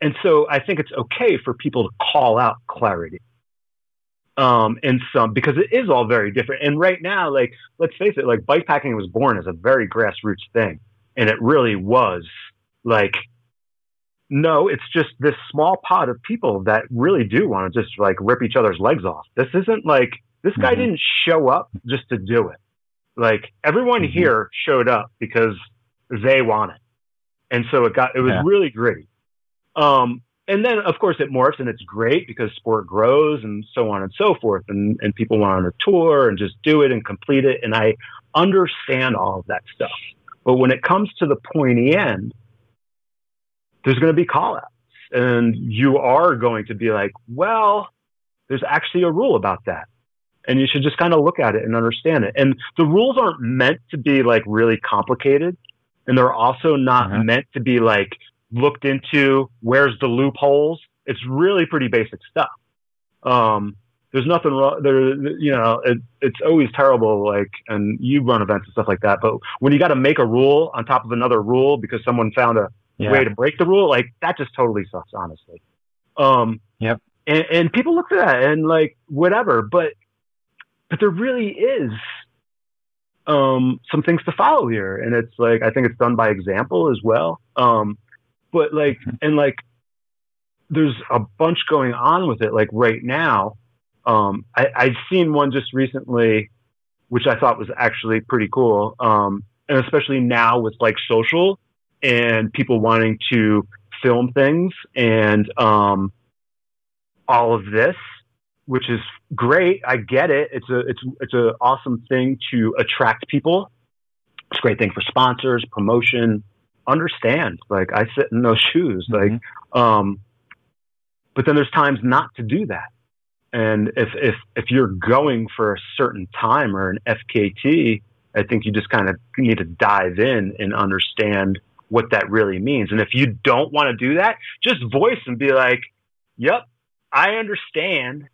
and so I think it's okay for people to call out clarity. Um, in some because it is all very different. And right now, like let's face it, like bike packing was born as a very grassroots thing, and it really was like no, it's just this small pot of people that really do want to just like rip each other's legs off. This isn't like this guy Mhm. didn't show up just to do it. Like everyone Mhm. here showed up because they want it. and so it got it was Yeah. really gritty. Um, and then of course it morphs and it's great because sport grows and so on and so forth, and and people want on a tour and just do it and complete it, and I understand all of that stuff. But when it comes to the pointy end, there's going to be call outs. And you are going to be like, well, there's actually a rule about that. And you should just kind of look at it and understand it. And the rules aren't meant to be like really complicated. And they're also not Mhm. meant to be like looked into. Where's the loopholes? It's really pretty basic stuff. Um, there's nothing wrong there. You know, it, it's always terrible. Like, and you run events and stuff like that. But when you got to make a rule on top of another rule because someone found a Yeah. way to break the rule, like that just totally sucks, honestly. Um, Yep. And, and people look for that and like whatever, but but there really is um some things to follow here, and it's like I think it's done by example as well. Um, but like and like there's a bunch going on with it. Like right now, um, I, I've seen one just recently, which I thought was actually pretty cool. Um, and especially now with like social and people wanting to film things and um, all of this, which is great. I get it. It's a it's it's an awesome thing to attract people. It's a great thing for sponsors, promotion. Understand, like I sit in those <laughs> shoes. Like, Mhm. um, but then there's times not to do that. And if if if you're going for a certain time or an FKT, I think you just kind of need to dive in and understand what that really means. And if you don't want to do that, just voice and be like, "Yep, I understand.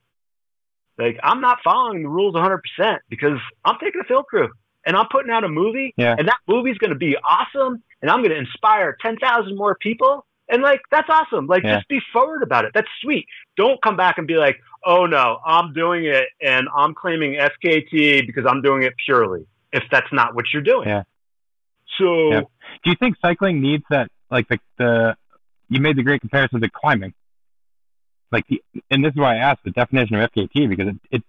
Like I'm not following the rules 100% because I'm taking a film crew and I'm putting out a movie Yeah. and that movie's going to be awesome and I'm going to inspire 10,000 more people." And like that's awesome. Like Yeah. just be forward about it. That's sweet. Don't come back and be like, "Oh no, I'm doing it and I'm claiming FKT because I'm doing it purely." If that's not what you're doing. Yeah. So Yeah. Do you think cycling needs that? Like the the you made the great comparison to climbing. Like the and this is why I asked the definition of FKT because it, it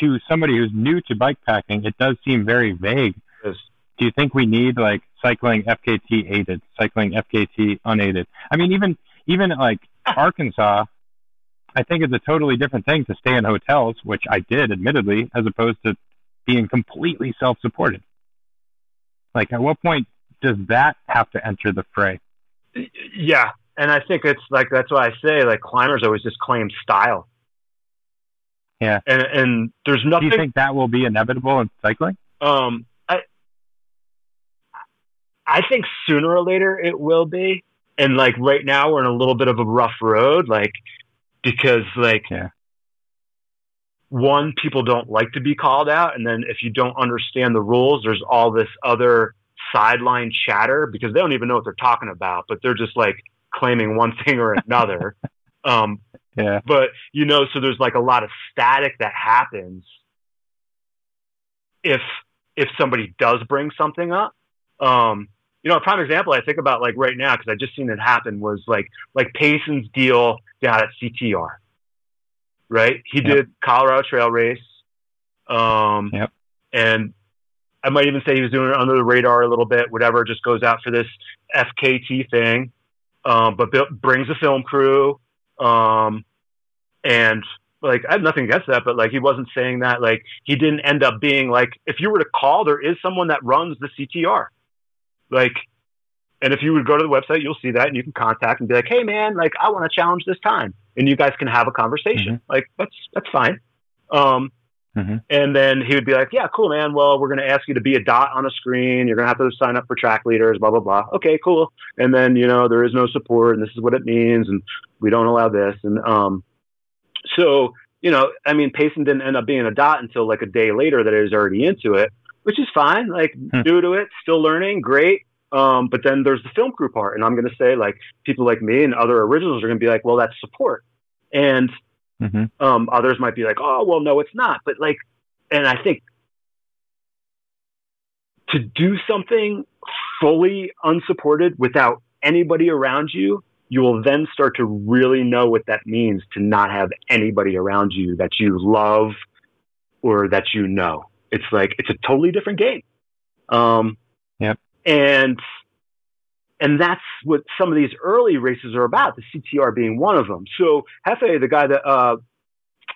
to somebody who's new to bike packing, it does seem very vague. Yes. Do you think we need like cycling FKT aided, cycling FKT unaided? I mean, even even like ah. Arkansas, I think it's a totally different thing to stay in hotels, which I did, admittedly, as opposed to being completely self-supported. Like, at what point does that have to enter the fray? Yeah, and I think it's like that's why I say like climbers always just claim style. Yeah. and and there's nothing. Do you think that will be inevitable in cycling? um, I I think sooner or later it will be, and like right now we're in a little bit of a rough road, like because like Yeah. one people don't like to be called out, and then if you don't understand the rules, there's all this other sideline chatter because they don't even know what they're talking about, but they're just like claiming one thing or another. <laughs> um, Yeah. but you know, so there's like a lot of static that happens if if somebody does bring something up. Um, you know, a prime example I think about like right now because I just seen it happen was like like Payson's deal down at CTR, right? He Yep. did Colorado Trail Race, um, Yep. and I might even say he was doing it under the radar a little bit. Whatever, just goes out for this FKT thing, um, but bu- brings a film crew, um, and like I have nothing against that, but like he wasn't saying that. Like he didn't end up being like if you were to call, there is someone that runs the CTR, like. And if you would go to the website, you'll see that, and you can contact and be like, "Hey, man, like I want to challenge this time," and you guys can have a conversation. Like that's that's fine. Um, Mhm. And then he would be like, "Yeah, cool, man. Well, we're going to ask you to be a dot on a screen. You're going to have to sign up for track leaders. Blah blah blah. Okay, cool. And then you know there is no support, and this is what it means, and we don't allow this. And um, so you know, I mean, Payson didn't end up being a dot until like a day later that he was already into it, which is fine. Like Hmm. new to it, still learning, great. Um, but then there's the film crew part, and I'm going to say like people like me and other originals are going to be like, well, that's support, and hmm um, others might be like, oh, well, no, it's not. But like, and I think to do something fully unsupported without anybody around you, you will then start to really know what that means to not have anybody around you that you love or that you know. It's like, it's a totally different game. Um, Yep. And and that's what some of these early races are about, the CTR being one of them. So Hefe, the guy that uh,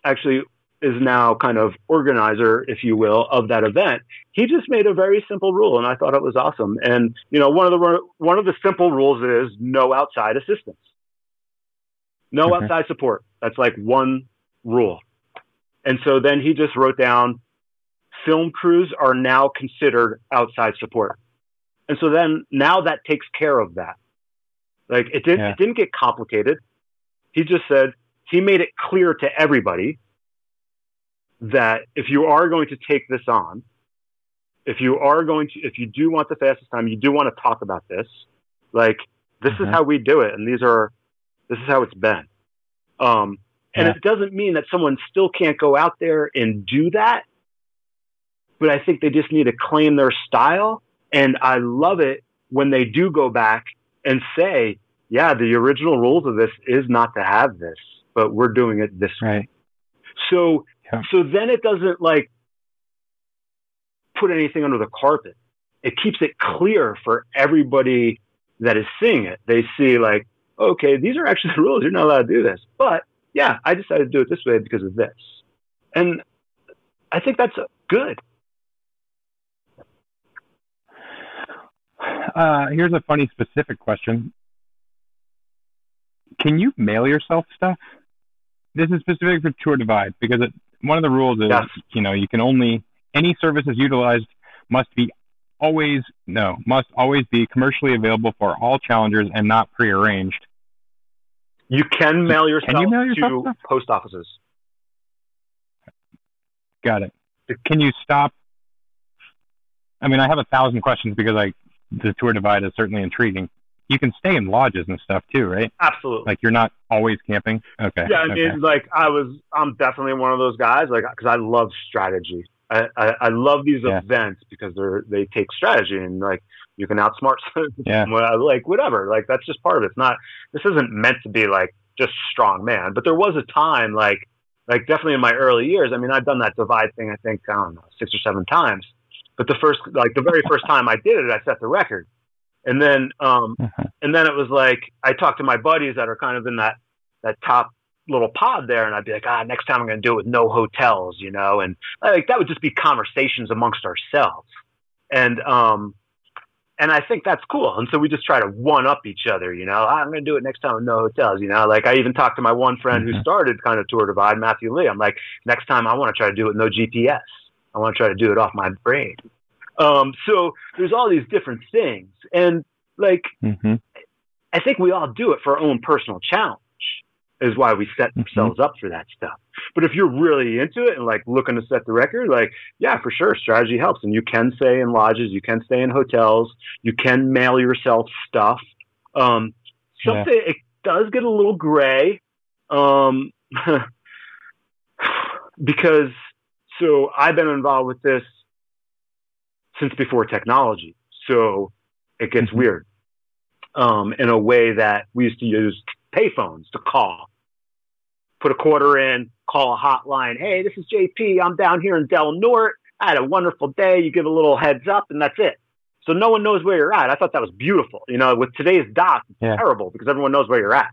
actually is now kind of organizer, if you will, of that event, he just made a very simple rule, and I thought it was awesome. And you know, one of the one of the simple rules is no outside assistance, no mm-hmm. outside support. That's like one rule. And so then he just wrote down, film crews are now considered outside support. And so then now that takes care of that. Like it didn't yeah. it didn't get complicated. He just said he made it clear to everybody that if you are going to take this on, if you are going to if you do want the fastest time, you do want to talk about this, like this mm-hmm. is how we do it and these are this is how it's been. Um, and yeah. it doesn't mean that someone still can't go out there and do that. But I think they just need to claim their style and I love it when they do go back and say, yeah, the original rules of this is not to have this, but we're doing it this right. way. So, yeah. so then it doesn't like put anything under the carpet. It keeps it clear for everybody that is seeing it. They see like, okay, these are actually <laughs> the rules. You're not allowed to do this. But yeah, I decided to do it this way because of this. And I think that's good. Uh, here's a funny specific question. Can you mail yourself stuff? This is specific for Tour Divide because it, one of the rules is, yes. you know, you can only any services utilized must be always no must always be commercially available for all challengers and not prearranged. You can mail yourself, can you mail yourself to stuff? post offices. Got it. Can you stop? I mean, I have a thousand questions because I the tour divide is certainly intriguing. You can stay in lodges and stuff too, right? Absolutely. Like you're not always camping. Okay. Yeah, I okay. mean, like I was, I'm definitely one of those guys, like because I love strategy. I, I, I love these yeah. events because they're they take strategy and like you can outsmart <laughs> yeah. like whatever. Like that's just part of it. It's not. This isn't meant to be like just strong man. But there was a time like like definitely in my early years. I mean, I've done that divide thing. I think I don't know six or seven times. But the first, like the very first time I did it, I set the record. And then, um, mm-hmm. and then it was like I talked to my buddies that are kind of in that that top little pod there, and I'd be like, ah, next time I'm going to do it with no hotels, you know, and like that would just be conversations amongst ourselves, and um, and I think that's cool. And so we just try to one up each other, you know. I'm going to do it next time with no hotels, you know. Like I even talked to my one friend mm-hmm. who started kind of tour divide, Matthew Lee. I'm like, next time I want to try to do it with no GPS. I want to try to do it off my brain. Um, so there's all these different things. And like, mm-hmm. I think we all do it for our own personal challenge is why we set mm-hmm. ourselves up for that stuff. But if you're really into it and like looking to set the record, like, yeah, for sure, strategy helps. And you can stay in lodges, you can stay in hotels, you can mail yourself stuff. Um, something, yeah. it does get a little gray. Um, <sighs> because so I've been involved with this since before technology. So it gets mm-hmm. weird um, in a way that we used to use payphones to call. Put a quarter in, call a hotline. Hey, this is JP. I'm down here in Del Norte. I had a wonderful day. You give a little heads up, and that's it. So no one knows where you're at. I thought that was beautiful. You know, with today's doc, it's yeah. terrible because everyone knows where you're at,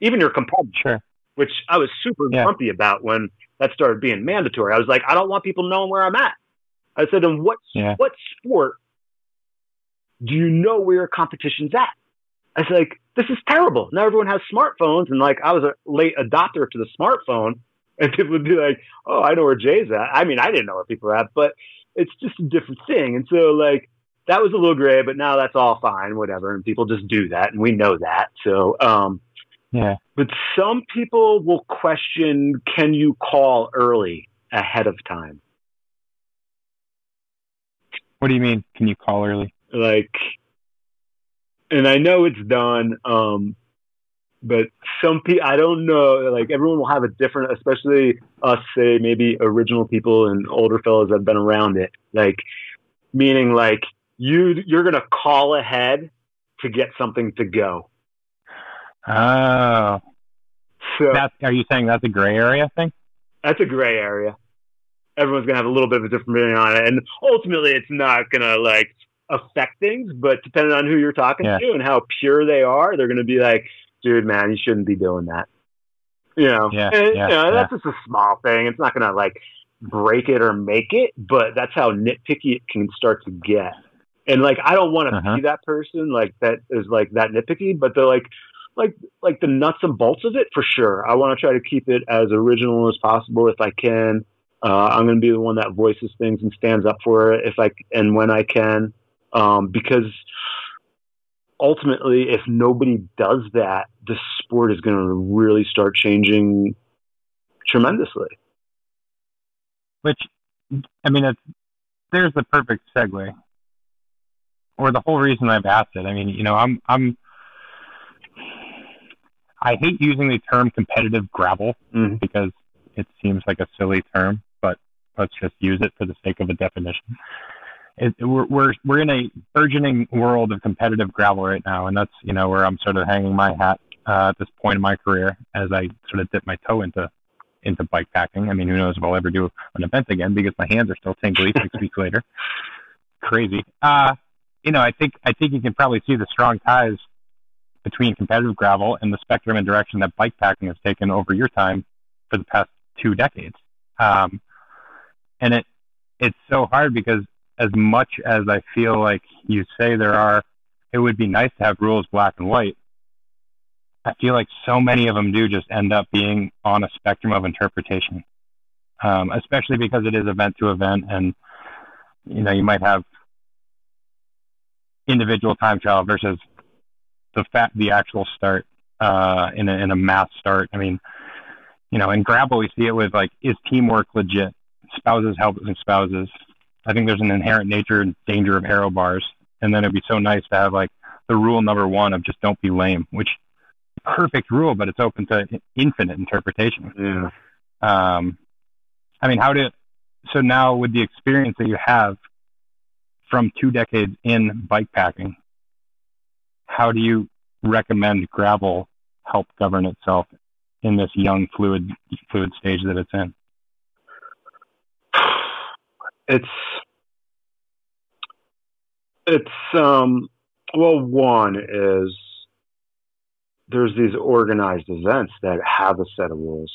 even your competitor. Sure. Which I was super yeah. grumpy about when that started being mandatory. I was like, I don't want people knowing where I'm at. I said, and what yeah. what sport do you know where your competition's at? I said, like, this is terrible. Now everyone has smartphones, and like I was a late adopter to the smartphone, <laughs> and people would be like, oh, I know where Jay's at. I mean, I didn't know where people are at, but it's just a different thing. And so like that was a little gray, but now that's all fine, whatever. And people just do that, and we know that. So um, yeah. But some people will question can you call early ahead of time? What do you mean? Can you call early? Like, and I know it's done, um, but some people, I don't know, like everyone will have a different, especially us, say, maybe original people and older fellows that have been around it. Like, meaning like you, you're going to call ahead to get something to go. Oh. So that's, are you saying that's a gray area thing? That's a gray area. Everyone's gonna have a little bit of a different opinion on it, and ultimately, it's not gonna like affect things, but depending on who you're talking Yeah. to and how pure they are, they're going to be like, dude, man, you shouldn't be doing that. You know, Yeah, And, yeah, you know, yeah. that's just a small thing. It's not going to like break it or make it, but that's how nitpicky it can start to get. And like, I don't want to Uh-huh. be that person like that is like that nitpicky, but they're like, like, like the nuts and bolts of it for sure. I want to try to keep it as original as possible if I can. Uh, I'm going to be the one that voices things and stands up for it if I and when I can, um, because ultimately, if nobody does that, the sport is going to really start changing tremendously. Which, I mean, it's, there's the perfect segue, or the whole reason I've asked it. I mean, you know, I'm, I'm, I hate using the term competitive gravel Mhm. because it seems like a silly term, but let's just use it for the sake of a definition. It, we're, we're, we're in a burgeoning world of competitive gravel right now, and that's, you know, where I'm sort of hanging my hat uh, at this point in my career as I sort of dip my toe into into bike packing. I mean, who knows if I'll ever do an event again because my hands are still tingly six weeks later. <laughs> Crazy. Uh, you know, I think I think you can probably see the strong ties between competitive gravel and the spectrum and direction that bike packing has taken over your time for the past two decades. Um, and it it's so hard because as much as I feel like you say there are, it would be nice to have rules black and white. I feel like so many of them do just end up being on a spectrum of interpretation, um, especially because it is event to event, and you know you might have individual time trial versus the fact the actual start uh, in a in a mass start. I mean, you know, in gravel we see it with like is teamwork legit? Spouses helping spouses. I think there's an inherent nature and danger of aero bars, and then it'd be so nice to have like the rule number one of just don't be lame, which perfect rule, but it's open to infinite interpretation. Yeah. Um, I mean, how did so now with the experience that you have from two decades in bike packing, how do you recommend gravel help govern itself in this young fluid fluid stage that it's in? It's it's um well one is there's these organized events that have a set of rules.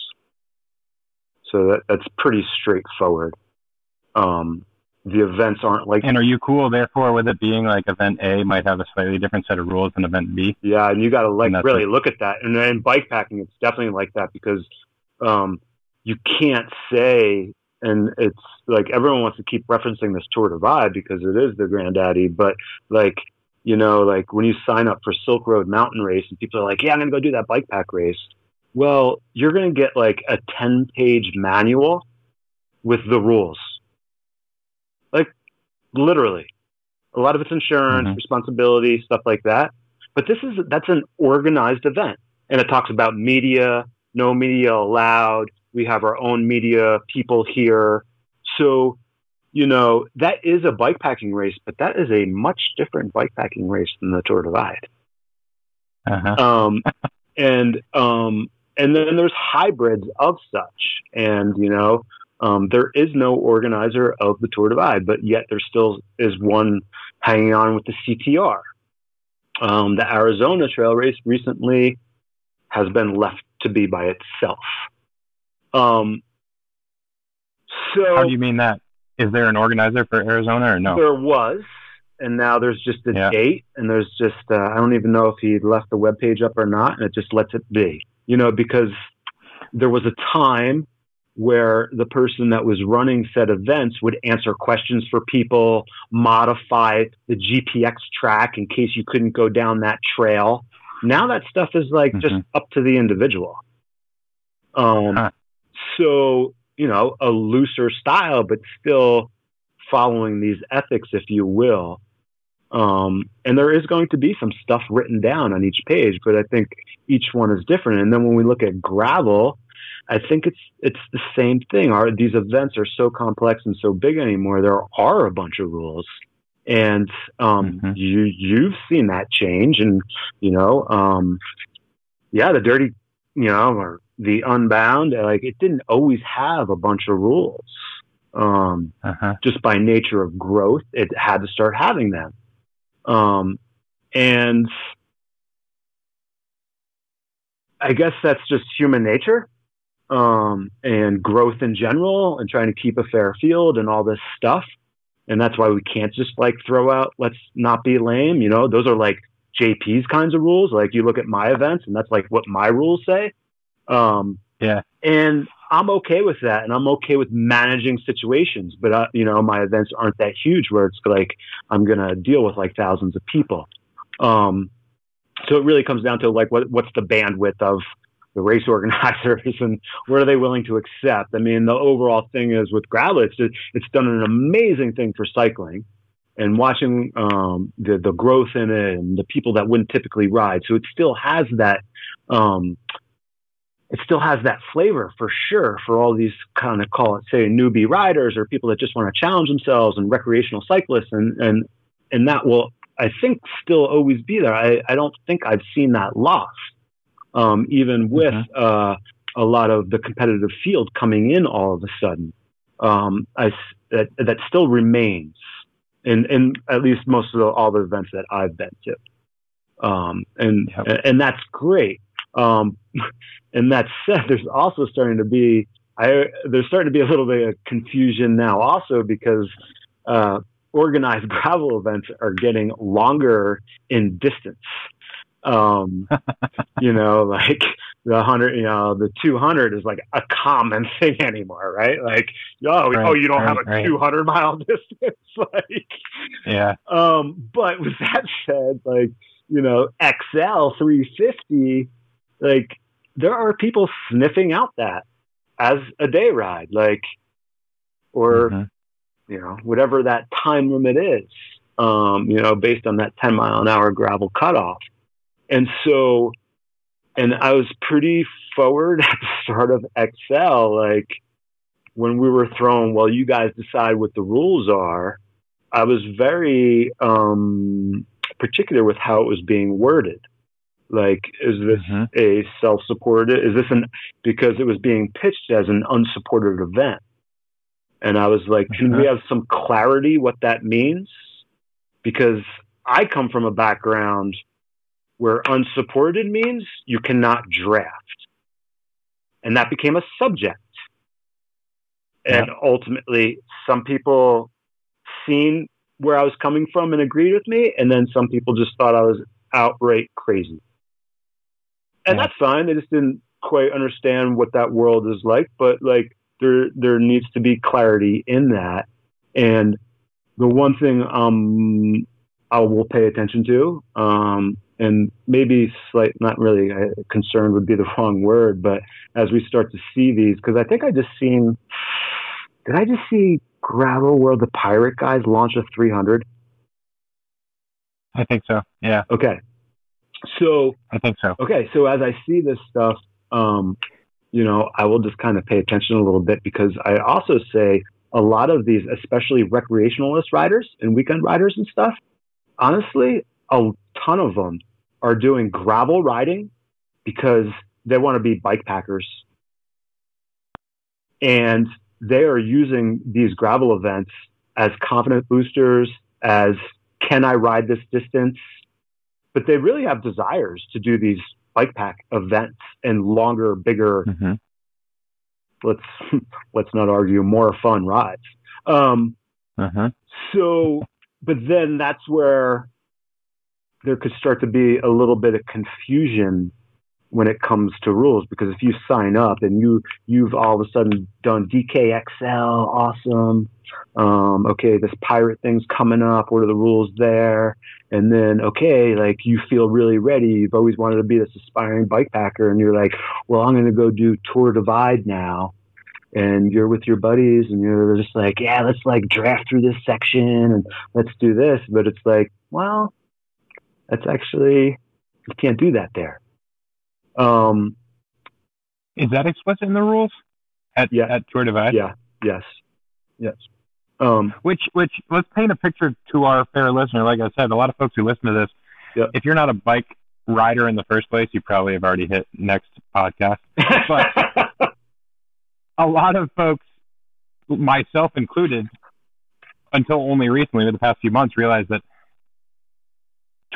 So that, that's pretty straightforward. Um, the events aren't like And are you cool, therefore, with it being like event A might have a slightly different set of rules than event B? Yeah, and you got to like really it. look at that. And then bike packing, it's definitely like that because um, you can't say, and it's like everyone wants to keep referencing this Tour Divide because it is the granddaddy. But like, you know, like when you sign up for Silk Road Mountain Race and people are like, "Yeah, I'm going to go do that bike pack race." Well, you're going to get like a 10 page manual with the rules, like literally. A lot of it's insurance, Mhm. responsibility, stuff like that. But this is that's an organized event, and it talks about media, no media allowed. We have our own media people here, so you know that is a bikepacking race, but that is a much different bikepacking race than the Tour Divide. Uh-huh. Um, <laughs> and um, and then there's hybrids of such, and you know um, there is no organizer of the Tour Divide, but yet there still is one hanging on with the CTR. Um, the Arizona Trail Race recently has been left to be by itself. Um, so How do you mean that? Is there an organizer for Arizona or no? there was, and now there's just a Yeah. date, and there's just uh, I don't even know if he left the web page up or not, and it just lets it be. You know, because there was a time where the person that was running said events would answer questions for people, modify the GPX track in case you couldn't go down that trail. Now that stuff is like just Mhm. up to the individual. Um, Huh. so you know, a looser style, but still following these ethics, if you will. Um, and there is going to be some stuff written down on each page, but I think each one is different. And then when we look at gravel, I think it's it's the same thing. Our these events are so complex and so big anymore. There are a bunch of rules, and um, Mhm. you you've seen that change. And you know, um, yeah, the dirty, you know, or the unbound, like it didn't always have a bunch of rules. Um, Uh-huh. just by nature of growth, it had to start having them. Um, and I guess that's just human nature um, and growth in general and trying to keep a fair field and all this stuff. And that's why we can't just like throw out, let's not be lame. You know, those are like JP's kinds of rules. Like you look at my events and that's like what my rules say. Um, yeah. And I'm okay with that. And I'm okay with managing situations. But, uh, you know, my events aren't that huge where it's like I'm going to deal with like thousands of people. Um, so it really comes down to like what what's the bandwidth of the race <laughs> organizers and what are they willing to accept? I mean, the overall thing is with gravel, it's it's done an amazing thing for cycling and watching um, the the growth in it and the people that wouldn't typically ride. So it still has that. Um, it still has that flavor for sure for all these kind of call it say newbie riders or people that just want to challenge themselves and recreational cyclists and and and that will I think still always be there. I, I don't think I've seen that lost, um, even with mm-hmm. uh, a lot of the competitive field coming in all of a sudden. Um, I, that, that still remains in, in at least most of the, all the events that I've been to. Um, and, yep. and that's great. Um, <laughs> and that said, there's also starting to be, I, there's starting to be a little bit of confusion now also because, uh, organized <laughs> gravel events are getting longer in distance. Um, <laughs> you know, like the hundred, you know, the 200 is like a common <laughs> thing anymore, right? Like, oh, right, oh, you don't right, have a right. 200 mile <laughs> distance. like, yeah. Um, but with that said, like, you know, XL 350, like, there are people sniffing out that as a day ride, like, or, mm-hmm you know, whatever that time limit is, um, you know, based on that 10 mile an hour gravel cutoff. And so, and I was pretty forward <laughs> at the start of XL, like when we were thrown, well, you guys decide what the rules are. I was very um, particular with how it was being worded. Like, is this mm-hmm. a self supported? Is this an, because it was being pitched as an unsupported event. And I was like, can we uh-huh. have some clarity what that means? Because I come from a background where unsupported means you cannot draft. And that became a subject. And ultimately, some people seen where I was coming from and agreed with me. And then some people just thought I was outright crazy. And yeah. that's fine. They just didn't quite understand what that world is like. But like, there there needs to be clarity in that. And the one thing um, I will pay attention to, um, and maybe slight, not really uh, concerned would be the <laughs> wrong word, but as we start to see these, because I think I just seen, did I just see Gravel World the Pirate guys launch a 300? I think so. Yeah. Okay. So I think so. Okay. So as I see this stuff, um, you know, I will just kind of pay attention a little bit because I also say a lot of these, especially recreationalist riders and weekend riders and stuff, honestly, a ton of them are doing gravel riding because they want to be bike packers. And they are using these gravel events as confidence boosters, as can I ride this distance? But they really have desires to do these bike pack events and longer, bigger. Mm-hmm. Let's <laughs> let's not argue more fun rides. Um, uh-huh. So, but then that's where there could start to be a little bit of confusion when it comes to rules because if you sign up and you you've all of a sudden done DKXL, awesome. Um, okay, this pirate thing's coming up. What are the rules there? And then okay, like you feel really ready. You've always wanted to be this aspiring bike packer, and you're like, well, I'm going to go do Tour Divide now. And you're with your buddies, and you're just like, yeah, let's like draft through this section and let's do this. But it's like, well, that's actually you can't do that there um, Is that explicit in the rules at yeah. at Tour Divide? Yeah. Yes. Yes. Um, which which let's paint a picture to our fair listener. Like I said, a lot of folks who listen to this, yep. if you're not a bike rider in the first place, you probably have already hit next podcast. But <laughs> a lot of folks, myself included, until only recently, in the past few months, realized that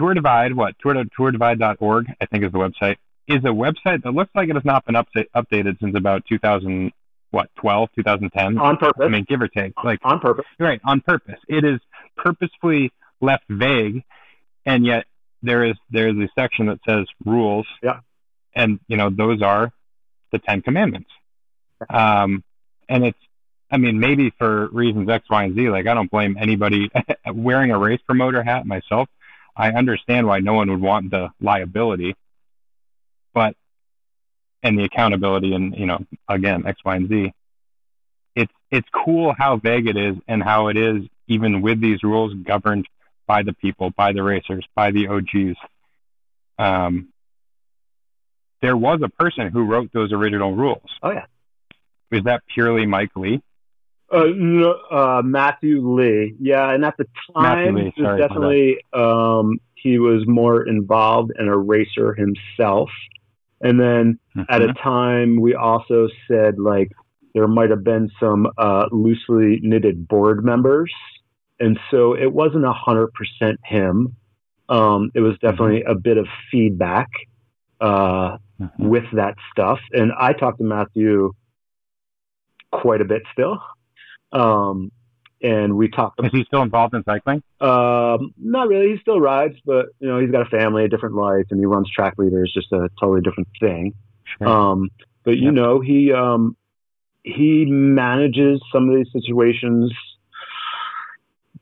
Tour Divide, what Tour TourDivide.org, I think is the website, is a website that looks like it has not been update, updated since about 2000, what 12, 2010, on purpose. I mean, give or take, like on purpose. Right, on purpose. It is purposefully left vague, and yet there is there is a section that says rules. Yeah. And you know those are the Ten Commandments. Um, and it's I mean maybe for reasons X, Y, and Z. Like I don't blame anybody <laughs> wearing a race promoter hat myself. I understand why no one would want the liability, but and the accountability and you know again X, Y, and Z. It's it's cool how vague it is and how it is even with these rules governed by the people, by the racers, by the OGs. Um, there was a person who wrote those original rules. Oh yeah. Is that purely Mike Lee? Uh, no, uh, Matthew Lee. Yeah, and at the time, Lee, sorry, definitely um, he was more involved and a racer himself. And then Mm-hmm. at a time, we also said like there might have been some uh, loosely knitted board members, and so it wasn't a hundred percent him. Um, it was definitely a bit of feedback uh, Mhm. with that stuff, and I talked to Matthew quite a bit still. Um, and we talked Is he still involved in cycling? um, not really. He still rides, but you know, he's got a family, a different life, and he runs track leaders, just a totally different thing. Sure. Um, but you Yep. know, he um, he manages some of these situations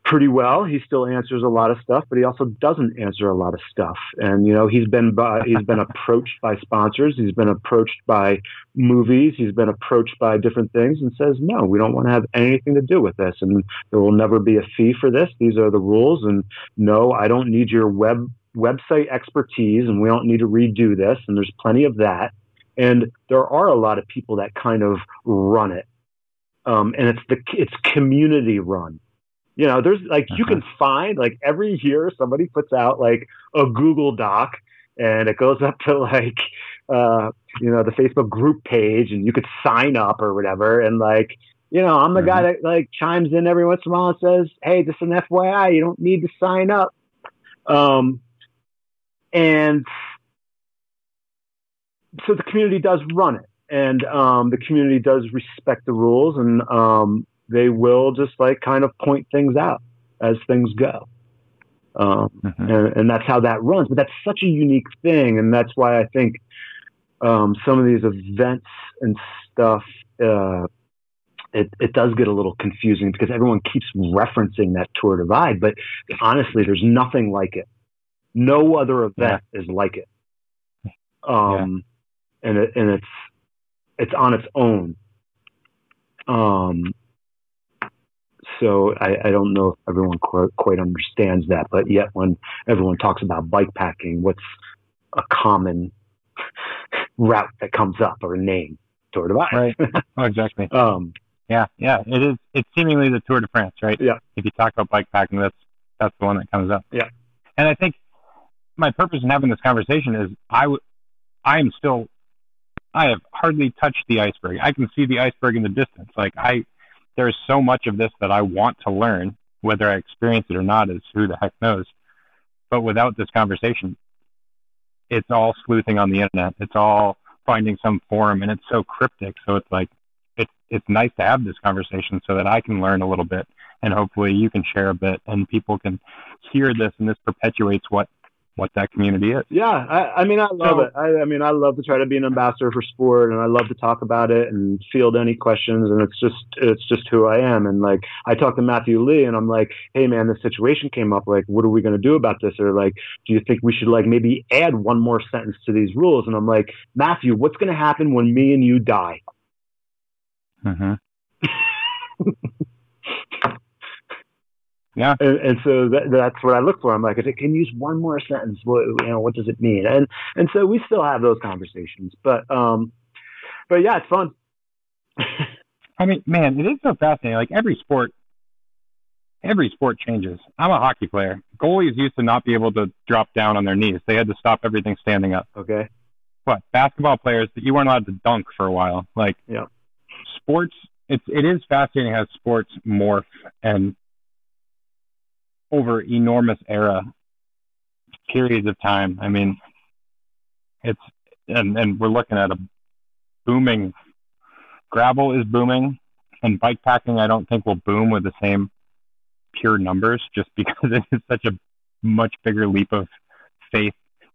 pretty well. He still answers a lot of stuff, but he also doesn't answer a lot of stuff. And you know, he's been by, he's been approached by sponsors, he's been approached by movies, he's been approached by different things, and says, "No, we don't want to have anything to do with this, and there will never be a fee for this. These are the rules, and no, I don't need your web website expertise, and we don't need to redo this. And there's plenty of that." And there are a lot of people that kind of run it, um, and it's the it's community run. You know, there's like you Uh-huh. can find like every year somebody puts out like a Google Doc, and it goes <laughs> up to like uh, you know the Facebook group page, and you could sign up or whatever. And like you know, I'm the guy that like chimes in every once in a while and says, "Hey, this is an FYI, you don't need to sign up." Um, and so the community does run it, and um, the community does respect the rules, and um, they will just like kind of point things out as things go. Um, Mhm. and, and that's how that runs. But that's such a unique thing, and that's why I think um, some of these events and stuff. Uh, it, it does get a little confusing because everyone keeps referencing that tour divide, but honestly, there's nothing like it. No other event is like it. Um, and it, and it's it's on its own. Um, so I, I don't know if everyone quite, quite understands that, but yet when everyone talks about bike packing, what's a common route that comes up or a name? Tour divide. Right. Oh, exactly. <laughs> Um, Yeah, yeah. It is. It's seemingly the Tour de France, right? Yeah. If you talk about bike packing, that's that's the one that comes up. Yeah. And I think my purpose in having this conversation is I w- I am still I have hardly touched the iceberg. I can see the iceberg in the distance. Like I there's so much of this that I want to learn, whether I experience it or not is who the heck knows. But without this conversation, it's all sleuthing on the internet. It's all finding some forum and it's so cryptic. So it's like it's it's nice to have this conversation so that I can learn a little bit and hopefully you can share a bit and people can hear this and this perpetuates what what that community is. Yeah, I, I mean, I love So- it. I, I mean, I love to try to be an ambassador for sport, and I love to talk about it and field any questions. And it's just, it's just who I am. And like, I talked to Matthew Lee, and I'm like, hey, man, this situation came up. Like, what are we going to do about this? Or like, do you think we should like maybe add one more sentence to these rules? And I'm like, Matthew, what's going to happen when me and you die? Mm-hmm. Yeah. And, and so that, that's what I look for. I'm like, if it can use one more sentence, what, you know, what does it mean? And and so we still have those conversations, but um, but yeah, it's fun. <laughs> I mean, man, it is so fascinating. Like every sport, every sport changes. I'm a hockey player. Goalies used to not be able to drop down on their knees. They had to stop everything standing up. Okay. What basketball players? You weren't allowed to dunk for a while. Like Yeah. sports, it's it is fascinating how sports morph and over enormous era periods of time. I mean, it's and and we're looking at a booming. Gravel is booming, and bike packing I don't think will boom with the same pure numbers, just <laughs> because it is such a much bigger leap of faith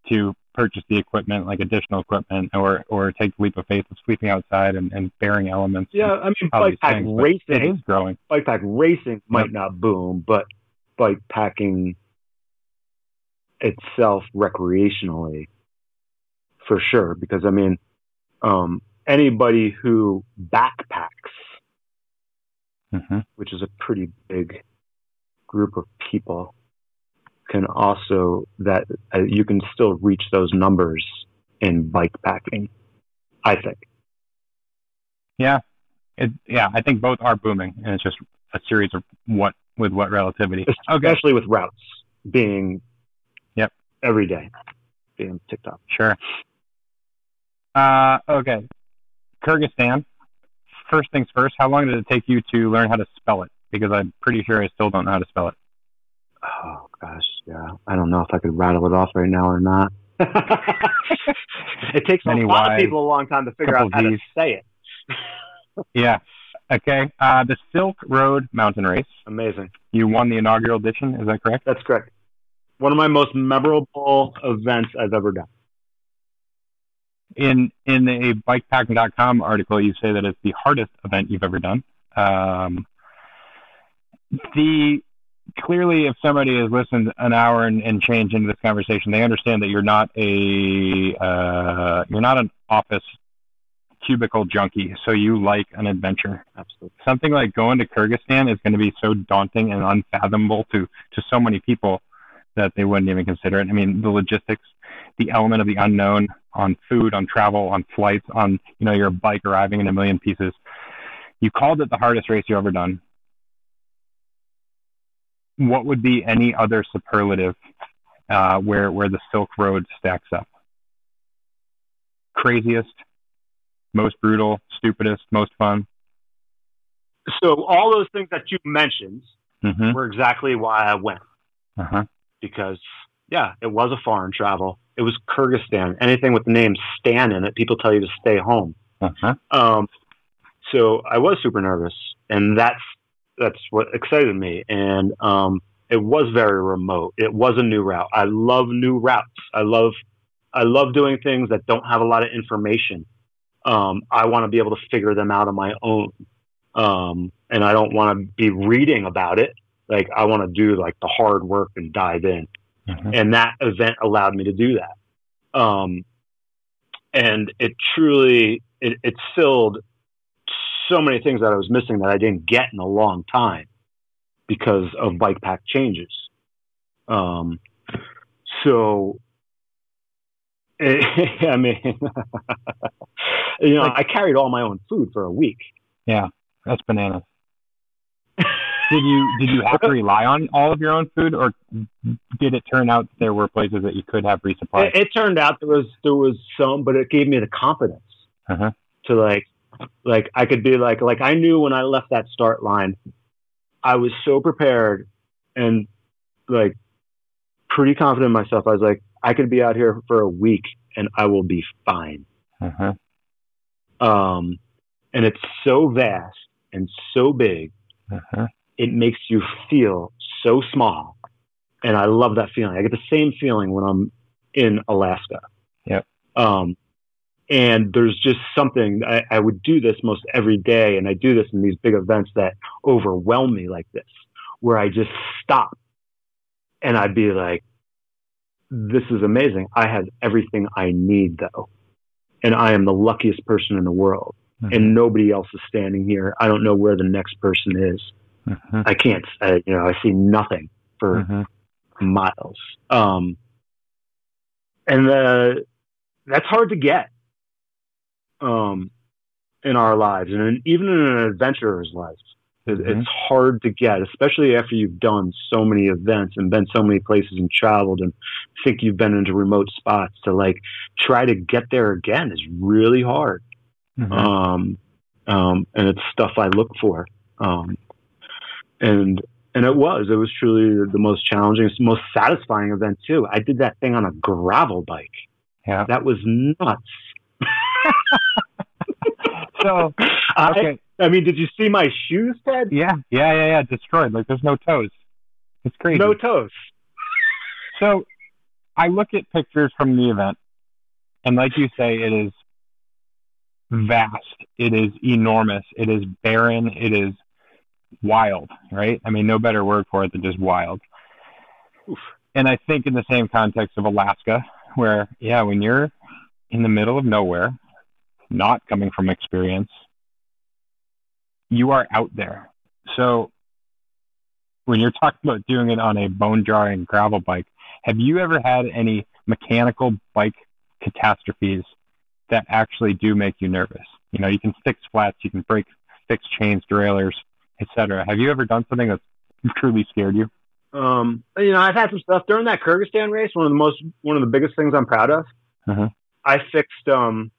to purchase the equipment, like additional equipment, or or take the leap of faith of sleeping outside and, and bearing elements. Yeah, I mean, bike pack things, racing is growing. Bike pack racing might yep. not boom, but bike packing itself recreationally, for sure. Because I mean, um, anybody who backpacks, mm-hmm. which is a pretty big group of people can also that uh, you can still reach those numbers in bike packing. I think. Yeah, it, yeah, I think both are booming, and it's just a series of what with what relativity, especially okay. with routes being, yep, every day being ticked off. Sure. Uh, okay, Kyrgyzstan. First things first. How long did it take you to learn how to spell it? Because I'm pretty sure I still don't know how to spell it. Oh gosh, yeah. I don't know if I could rattle it off right now or not. <laughs> it takes Many a lot of people a long time to figure out how to say it. yeah. Okay. Uh, the Silk Road Mountain Race. Amazing. You won the inaugural edition. Is that correct? That's correct. One of my most memorable events I've ever done. In in a bikepacking.com article, you say that it's the hardest event you've ever done. Um, the clearly, if somebody has listened an hour and, and change into this conversation, they understand that you're not a uh, you're not an office cubicle junkie, so you like an adventure. Absolutely. Something like going to Kyrgyzstan is going to be so daunting and unfathomable to to so many people that they wouldn't even consider it. I mean, the logistics, the element of the unknown on food, on travel, on flights, on you know your bike arriving in a million pieces. You called it the hardest race you've ever done what would be any other superlative uh, where where the Silk Road stacks up? Craziest, most brutal, stupidest, most fun. So all those things that you mentioned mm-hmm. were exactly why I went. Uh-huh. Because yeah, it was a foreign travel. It was Kyrgyzstan. Anything with the name Stan in it, people tell you to stay home. Uh-huh. Um, so I was super nervous, and that's that's what excited me. And um, it was very remote. It was a new route. I love new routes. I love I love doing things that don't have a lot of information. Um, I want to be able to figure them out on my own. Um, and I don't want to be reading about it. Like I want to do like the hard work and dive in. Mm-hmm. And that event allowed me to do that. Um, and it truly, it, it filled so many things that I was missing that I didn't get in a long time because of bike pack changes. Um, so, <laughs> I mean, <laughs> you know, like, I carried all my own food for a week. Yeah, that's bananas. did you did you have to rely on all of your own food, or did it turn out there were places that you could have resupply? It, it turned out there was there was some, but it gave me the confidence uh-huh. to like like I could be like like I knew when I left that start line, I was so prepared and like pretty confident in myself. I was like, I could be out here for a week and I will be fine. Uh-huh. Um, and it's so vast and so big, uh-huh. it makes you feel so small. And I love that feeling. I get the same feeling when I'm in Alaska. Yep. Um, and there's just something I, I, would do this most every day and i do this in these big events that overwhelm me like this where i just stop and i'd be like this is amazing i have everything i need though and i am the luckiest person in the world mm-hmm. and nobody else is standing here i don't know where the next person is mm-hmm. i can't I, you know i see nothing for mm-hmm. miles um and uh, that's hard to get um, in our lives, and even in an adventurer's life. Mm-hmm. It's hard to get, especially after you've done so many events and been so many places and traveled and think you've been into remote spots. To like try to get there again is really hard. Mm-hmm. Um, um, and it's stuff I look for. Um, and and it was. It was truly the most challenging, most satisfying event too. I did that thing on a gravel bike. Yeah, that was nuts. <laughs> so, <laughs> okay. I, I, mean, did you see my shoes, Ted? Yeah, yeah, yeah, yeah. Destroyed. Like there's no toes. It's crazy. No toes. <laughs> So, I look at pictures from the event, and like you say, it is vast. It is enormous. It is barren. It is wild, right? I mean, no better word for it than just wild. Oof. And I think in the same context of Alaska, where, yeah, when you're in the middle of nowhere, not coming from experience, you are out there. So when you're talking about doing it on a bone jarring gravel bike, have you ever had any mechanical bike catastrophes that actually do make you nervous? You know, you can fix flats, you can break, fix chains, derailleurs, etc. Have you ever done something that's truly scared you? Um, you know, I've had some stuff during that Kyrgyzstan race. One of the most, one of the biggest things I'm proud of. Uh-huh. I fixed um,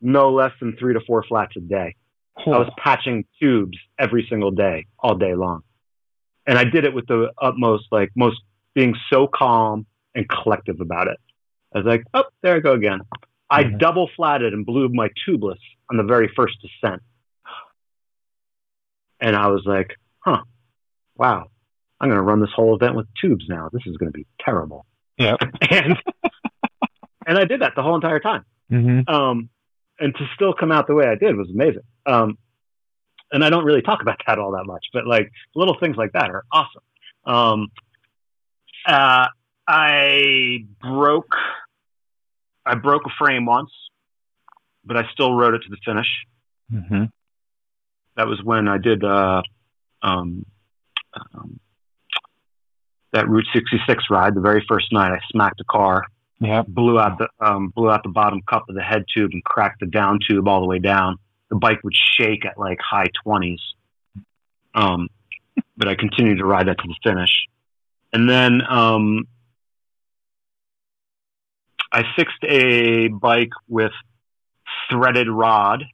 no less than three to four flats a day. I was patching tubes every single day, all day long, and I did it with the utmost, like most, being so calm and collective about it. I was like, oh, there I go again. I mm-hmm. double flatted and blew my tubeless on the very first descent. And I was like, huh, wow, I'm going to run this whole event with tubes now. This is going to be terrible. Yeah. <laughs> and, and I did that the whole entire time. Mm-hmm. Um, and to still come out the way I did was amazing. Um, and I don't really talk about that all that much, but like little things like that are awesome. Um, uh, I broke, I broke a frame once, but I still rode it to the finish. Mm-hmm that was when I did uh, um, um, that Route 66 ride. The very first night, I smacked a car. Yeah. Blew out the um, blew out the bottom cup of the head tube and cracked the down tube all the way down. The bike would shake at like high twenties. Um, but I continued to ride that to the finish. And then um, I fixed a bike with threaded rod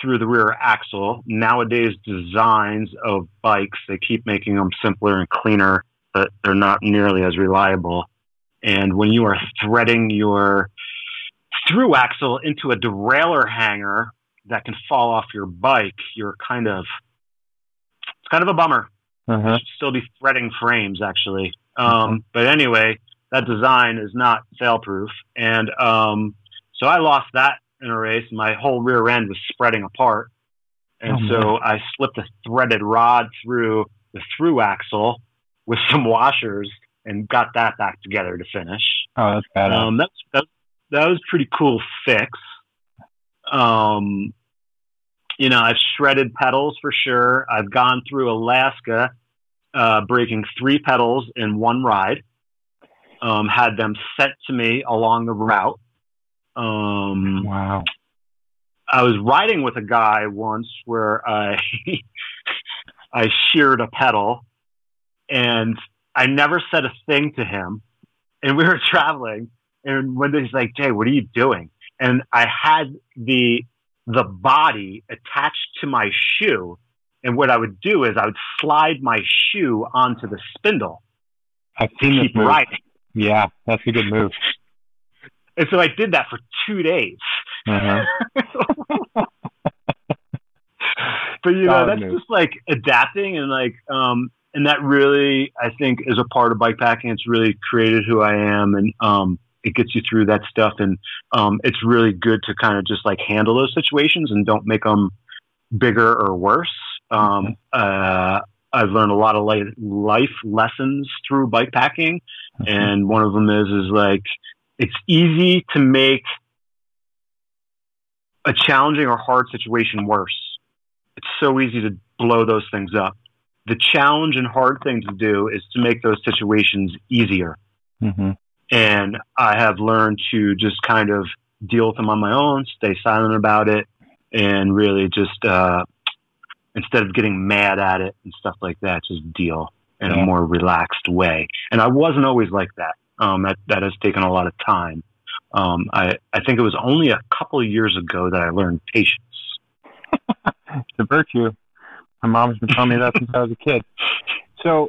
through the rear axle. Nowadays, designs of bikes, they keep making them simpler and cleaner, but they're not nearly as reliable. And when you are threading your through axle into a derailleur hanger that can fall off your bike, you're kind of, it's kind of a bummer. Uh-huh. You should still be threading frames, actually. Um, uh-huh. But anyway, that design is not fail proof. And um, so I lost that in a race. My whole rear end was spreading apart. And oh, so I slipped a threaded rod through the through axle with some washers and got that back together to finish. Oh, that's bad. Um, that's, that, that was pretty cool fix. Um, you know, I've shredded pedals for sure. I've gone through Alaska, uh, breaking three pedals in one ride. Um, had them sent to me along the route. Um, wow. I was riding with a guy once where I <laughs> I sheared a pedal, and I never said a thing to him. And we were <laughs> traveling, and one day he's like, "Jay, what are you doing?" And I had the the body attached to my shoe, and what I would do is I would slide my shoe onto the spindle. I've seen keep riding. Yeah, that's a good move. <laughs> And so I did that for two days. Uh-huh. <laughs> but you know, that's just like adapting and like, um, and that really, I think, is a part of bike packing. It's really created who I am, and um, it gets you through that stuff. And um, it's really good to kind of just like handle those situations and don't make them bigger or worse. Um, uh, I've learned a lot of life lessons through bike packing, mm-hmm. and one of them is is like it's easy to make a challenging or hard situation worse. It's so easy to blow those things up. The challenge and hard thing to do is to make those situations easier. Mm-hmm. And I have learned to just kind of deal with them on my own, stay silent about it, and really just, uh, instead of getting mad at it and stuff like that, just deal in yeah. a more relaxed way. And I wasn't always like that. Um, that that has taken a lot of time. Um, I I think it was only a couple of years ago that I learned patience. <laughs> it's a virtue. My mom's been telling me that since I was a kid. So,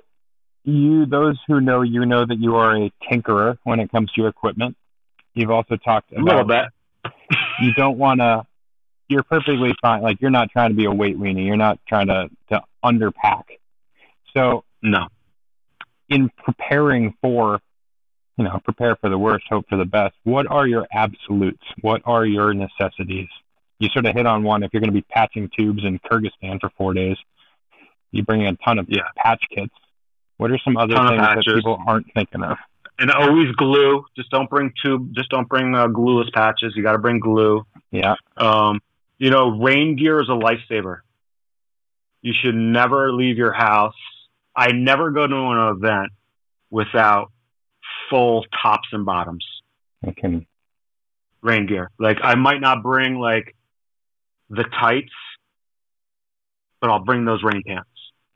you, those who know you, know that you are a tinkerer when it comes to your equipment. You've also talked about a little bit. you don't want to. You're perfectly fine. Like you're not trying to be a weight weenie. You're not trying to to underpack. So no. In preparing for, you know, prepare for the worst, hope for the best. What are your absolutes? What are your necessities? You sort of hit on one. If you're going to be patching tubes in Kyrgyzstan for four days, you bring a ton of yeah. patch kits. What are some other things that people aren't thinking of? And always glue. Just don't bring tube. Just don't bring uh, glueless patches. You got to bring glue. Yeah. Um, you know, rain gear is a lifesaver. You should never leave your house. I never go to an event without full tops and bottoms. Okay. Rain gear. Like I might not bring like the tights, but I'll bring those rain pants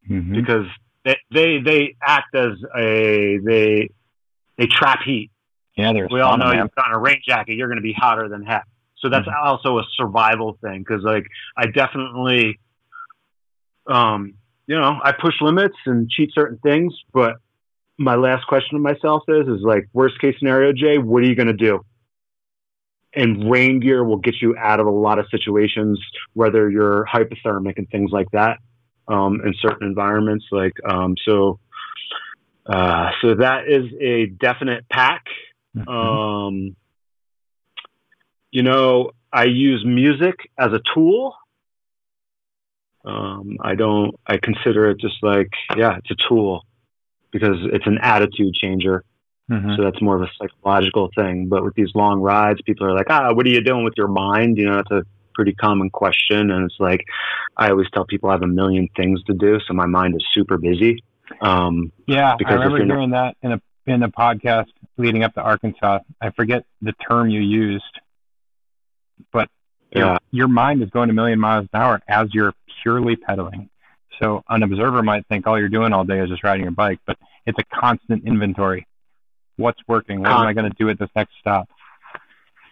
mm-hmm. because they, they they act as a they they trap heat. Yeah, there's we all know you've got a rain jacket, you're going to be hotter than heck. So that's mm-hmm. also a survival thing because like I definitely, um, you know, I push limits and cheat certain things, but my last question to myself is, is like, worst case scenario, Jay, what are you going to do? And rain gear will get you out of a lot of situations, whether you're hypothermic and things like that, um, in certain environments. Like, um, so, uh, so that is a definite pack. Mm-hmm. Um, you know, I use music as a tool. Um, I don't, I consider it just like, yeah, it's a tool because it's an attitude changer. Mm-hmm. So that's more of a psychological thing. But with these long rides, people are like, ah, what are you doing with your mind? You know, that's a pretty common question. And it's like, I always tell people I have a million things to do. So my mind is super busy. Um, yeah, Because I remember hearing that in a, in a podcast leading up to Arkansas. I forget the term you used, but yeah. your, your mind is going a million miles an hour as you're purely pedaling. So an observer might think all you're doing all day is just riding your bike, but it's a constant inventory. What's working? What am I going to do at this next stop?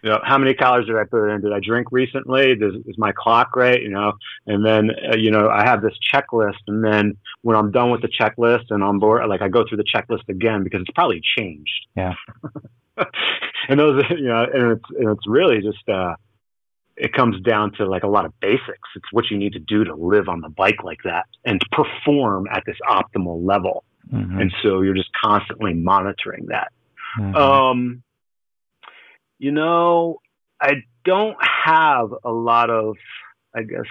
Yeah. How many calories did I put in? Did I drink recently? Does, is my clock right? You know, and then uh, you know I have this checklist, and then when I'm done with the checklist and on board, like I go through the checklist again because it's probably changed. Yeah. <laughs> and those, you know, and it's and it's really just uh, it comes down to like a lot of basics. It's what you need to do to live on the bike like that and perform at this optimal level. Mm-hmm. And so you're just constantly monitoring that. Mm-hmm. Um, you know, I don't have a lot of, I guess,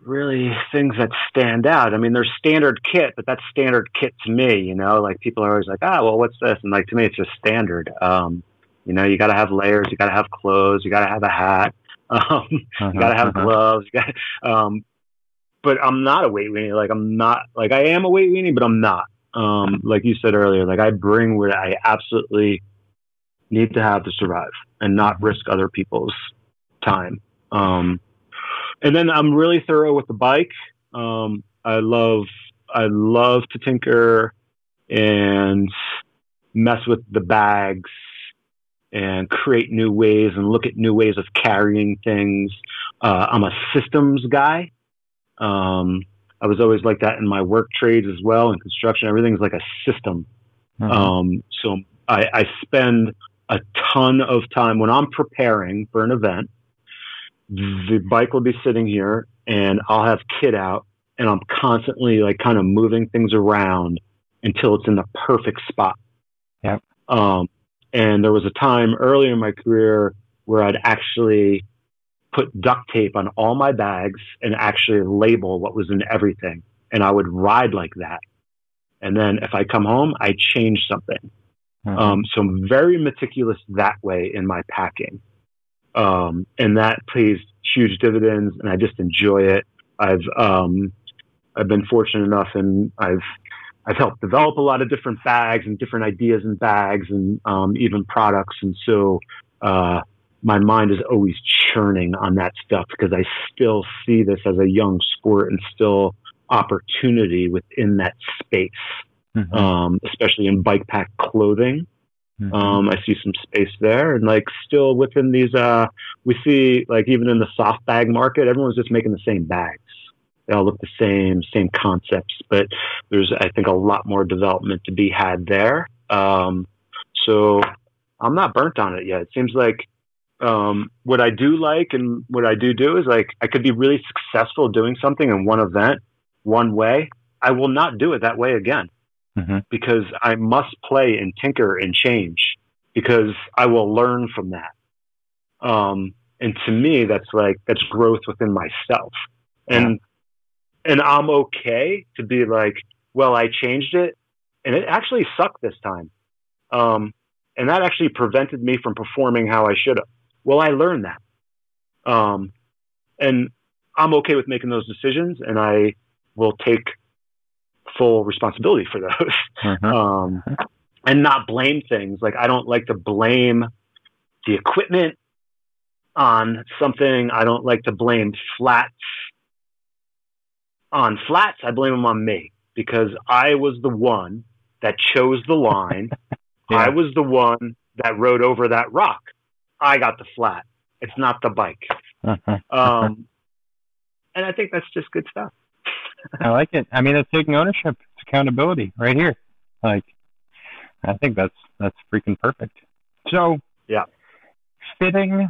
really things that stand out. I mean, there's standard kit, but that's standard kit to me, you know, like people are always like, ah, well, what's this? And like, to me, it's just standard. Um, you know, you got to have layers. You got to have clothes. You got to have a hat. <laughs> Um, uh-huh, you got to have uh-huh. gloves. You gotta, um, but I'm not a weight weenie. Like I'm not like I am a weight weenie, but I'm not. Um, like you said earlier, like I bring what I absolutely need to have to survive and not risk other people's time. Um, and then I'm really thorough with the bike. Um, I love I love to tinker and mess with the bags and create new ways and look at new ways of carrying things. Uh, I'm a systems guy. Um, I was always like that in my work trades as well, in construction. Everything's like a system. Mm-hmm. Um, so I, I spend a ton of time when I'm preparing for an event. The bike will be sitting here, and I'll have kit out, and I'm constantly like kind of moving things around until it's in the perfect spot. Yeah. Um, and there was a time early in my career where I'd actually put duct tape on all my bags and actually label what was in everything. And I would ride like that. And then if I come home, I change something. Mm-hmm. Um, so I'm very meticulous that way in my packing. Um, and that pays huge dividends and I just enjoy it. I've, um, I've been fortunate enough and I've I've helped develop a lot of different bags and different ideas and bags and um, even products. And so uh, my mind is always churning on that stuff because I still see this as a young sport and still opportunity within that space, mm-hmm. um, especially in bike pack clothing. Mm-hmm. Um, I see some space there, and like still within these, uh, we see like even in the soft bag market, everyone's just making the same bags. They all look the same, same concepts, but there's I think a lot more development to be had there. Um, so I'm not burnt on it yet. It seems like um, what I do like and what I do do is like I could be really successful doing something in one event, one way. I will not do it that way again mm-hmm. because I must play and tinker and change because I will learn from that. Um, and to me, that's like, that's growth within myself. And, yeah. and I'm okay to be like, well, I changed it and it actually sucked this time. Um, and that actually prevented me from performing how I should have. Well, I learned that. Um, and I'm okay with making those decisions and I will take full responsibility for those mm-hmm. <laughs> um, and not blame things. Like I don't like to blame the equipment on something. I don't like to blame flats on flats. I blame them on me because I was the one that chose the line. <laughs> yeah. I was the one that rode over that rock. I got the flat. It's not the bike. <laughs> Um, and I think that's just good stuff. I like it. I mean, it's taking ownership. It's accountability right here. Like, I think that's that's freaking perfect. So, yeah, fitting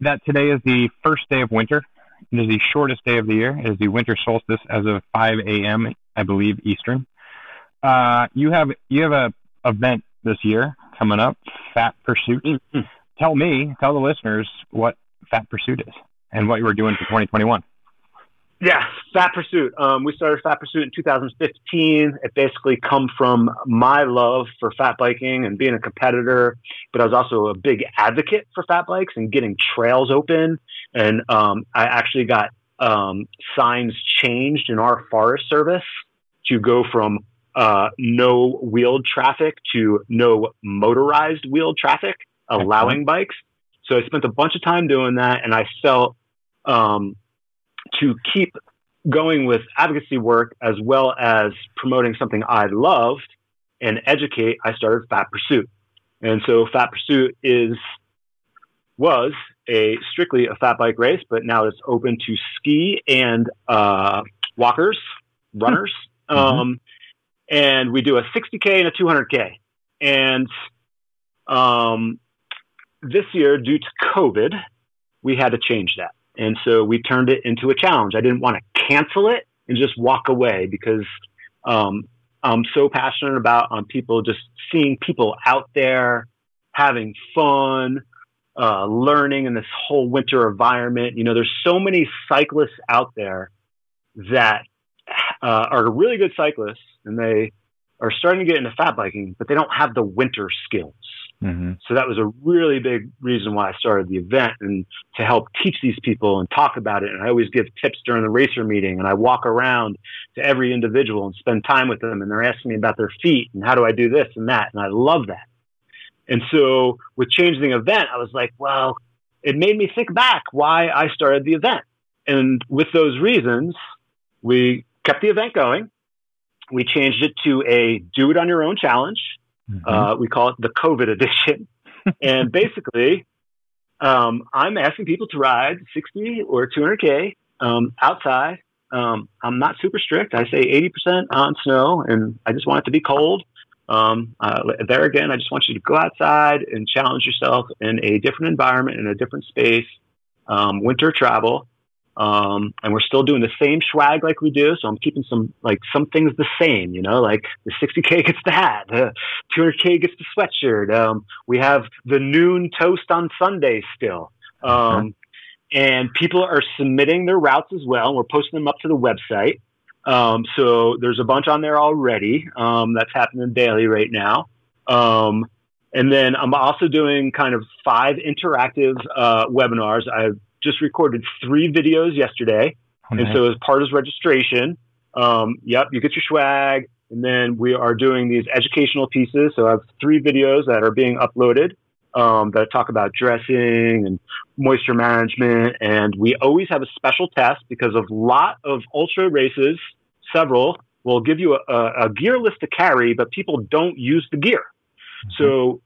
that today is the first day of winter. It is the shortest day of the year. It is the winter solstice as of 5 a.m. I believe Eastern. Uh, you have you have a event this year coming up, Fat Pursuit. Mm-hmm. Tell me, tell the listeners what Fat Pursuit is and what you were doing for 2021. Yeah, Fat Pursuit. Um, we started Fat Pursuit in 2015. It basically come from my love for fat biking and being a competitor, but I was also a big advocate for fat bikes and getting trails open. And um, I actually got um, signs changed in our Forest Service to go from uh, no wheeled traffic to no motorized wheeled traffic, allowing bikes. So I spent a bunch of time doing that, and I felt um, to keep going with advocacy work as well as promoting something I loved and educate, I started Fat Pursuit. And so Fat Pursuit is was a strictly a fat bike race, but now it's open to ski and uh, walkers, runners. Mm-hmm. Um, and we do a 60k and a 200k. And um, this year, due to COVID, we had to change that. And so we turned it into a challenge. I didn't want to cancel it and just walk away because um, I'm so passionate about on um, people just seeing people out there having fun, uh, learning in this whole winter environment. You know, there's so many cyclists out there that uh, are really good cyclists and they are starting to get into fat biking, but they don't have the winter skills. Mm-hmm. So that was a really big reason why I started the event and to help teach these people and talk about it. And I always give tips during the racer meeting and I walk around to every individual and spend time with them and they're asking me about their feet and how do I do this and that. And I love that. And so with changing the event, I was like, well, it made me think back why I started the event. And with those reasons, we kept the event going. We changed it to a do it on your own challenge Mm-hmm. Uh, we call it the COVID edition. <laughs> and basically, um, I'm asking people to ride 60 or 200K um, outside. Um, I'm not super strict. I say 80% on snow, and I just want it to be cold. Um, uh, there again, I just want you to go outside and challenge yourself in a different environment, in a different space, um, winter travel. Um, and we're still doing the same swag like we do. So I'm keeping some, like some things the same, you know, like the 60K gets the hat, the 200K gets the sweatshirt. Um, we have the noon toast on Sunday still. Um, and people are submitting their routes as well. We're posting them up to the website. Um, so there's a bunch on there already. Um, that's happening daily right now. Um, and then I'm also doing kind of five interactive uh, webinars. I've just recorded three videos yesterday. Okay. And so as part of registration, um, yep, you get your swag. And then we are doing these educational pieces. So I have three videos that are being uploaded um, that talk about dressing and moisture management. And we always have a special test because of a lot of ultra races, several will give you a, a, a gear list to carry, but people don't use the gear. So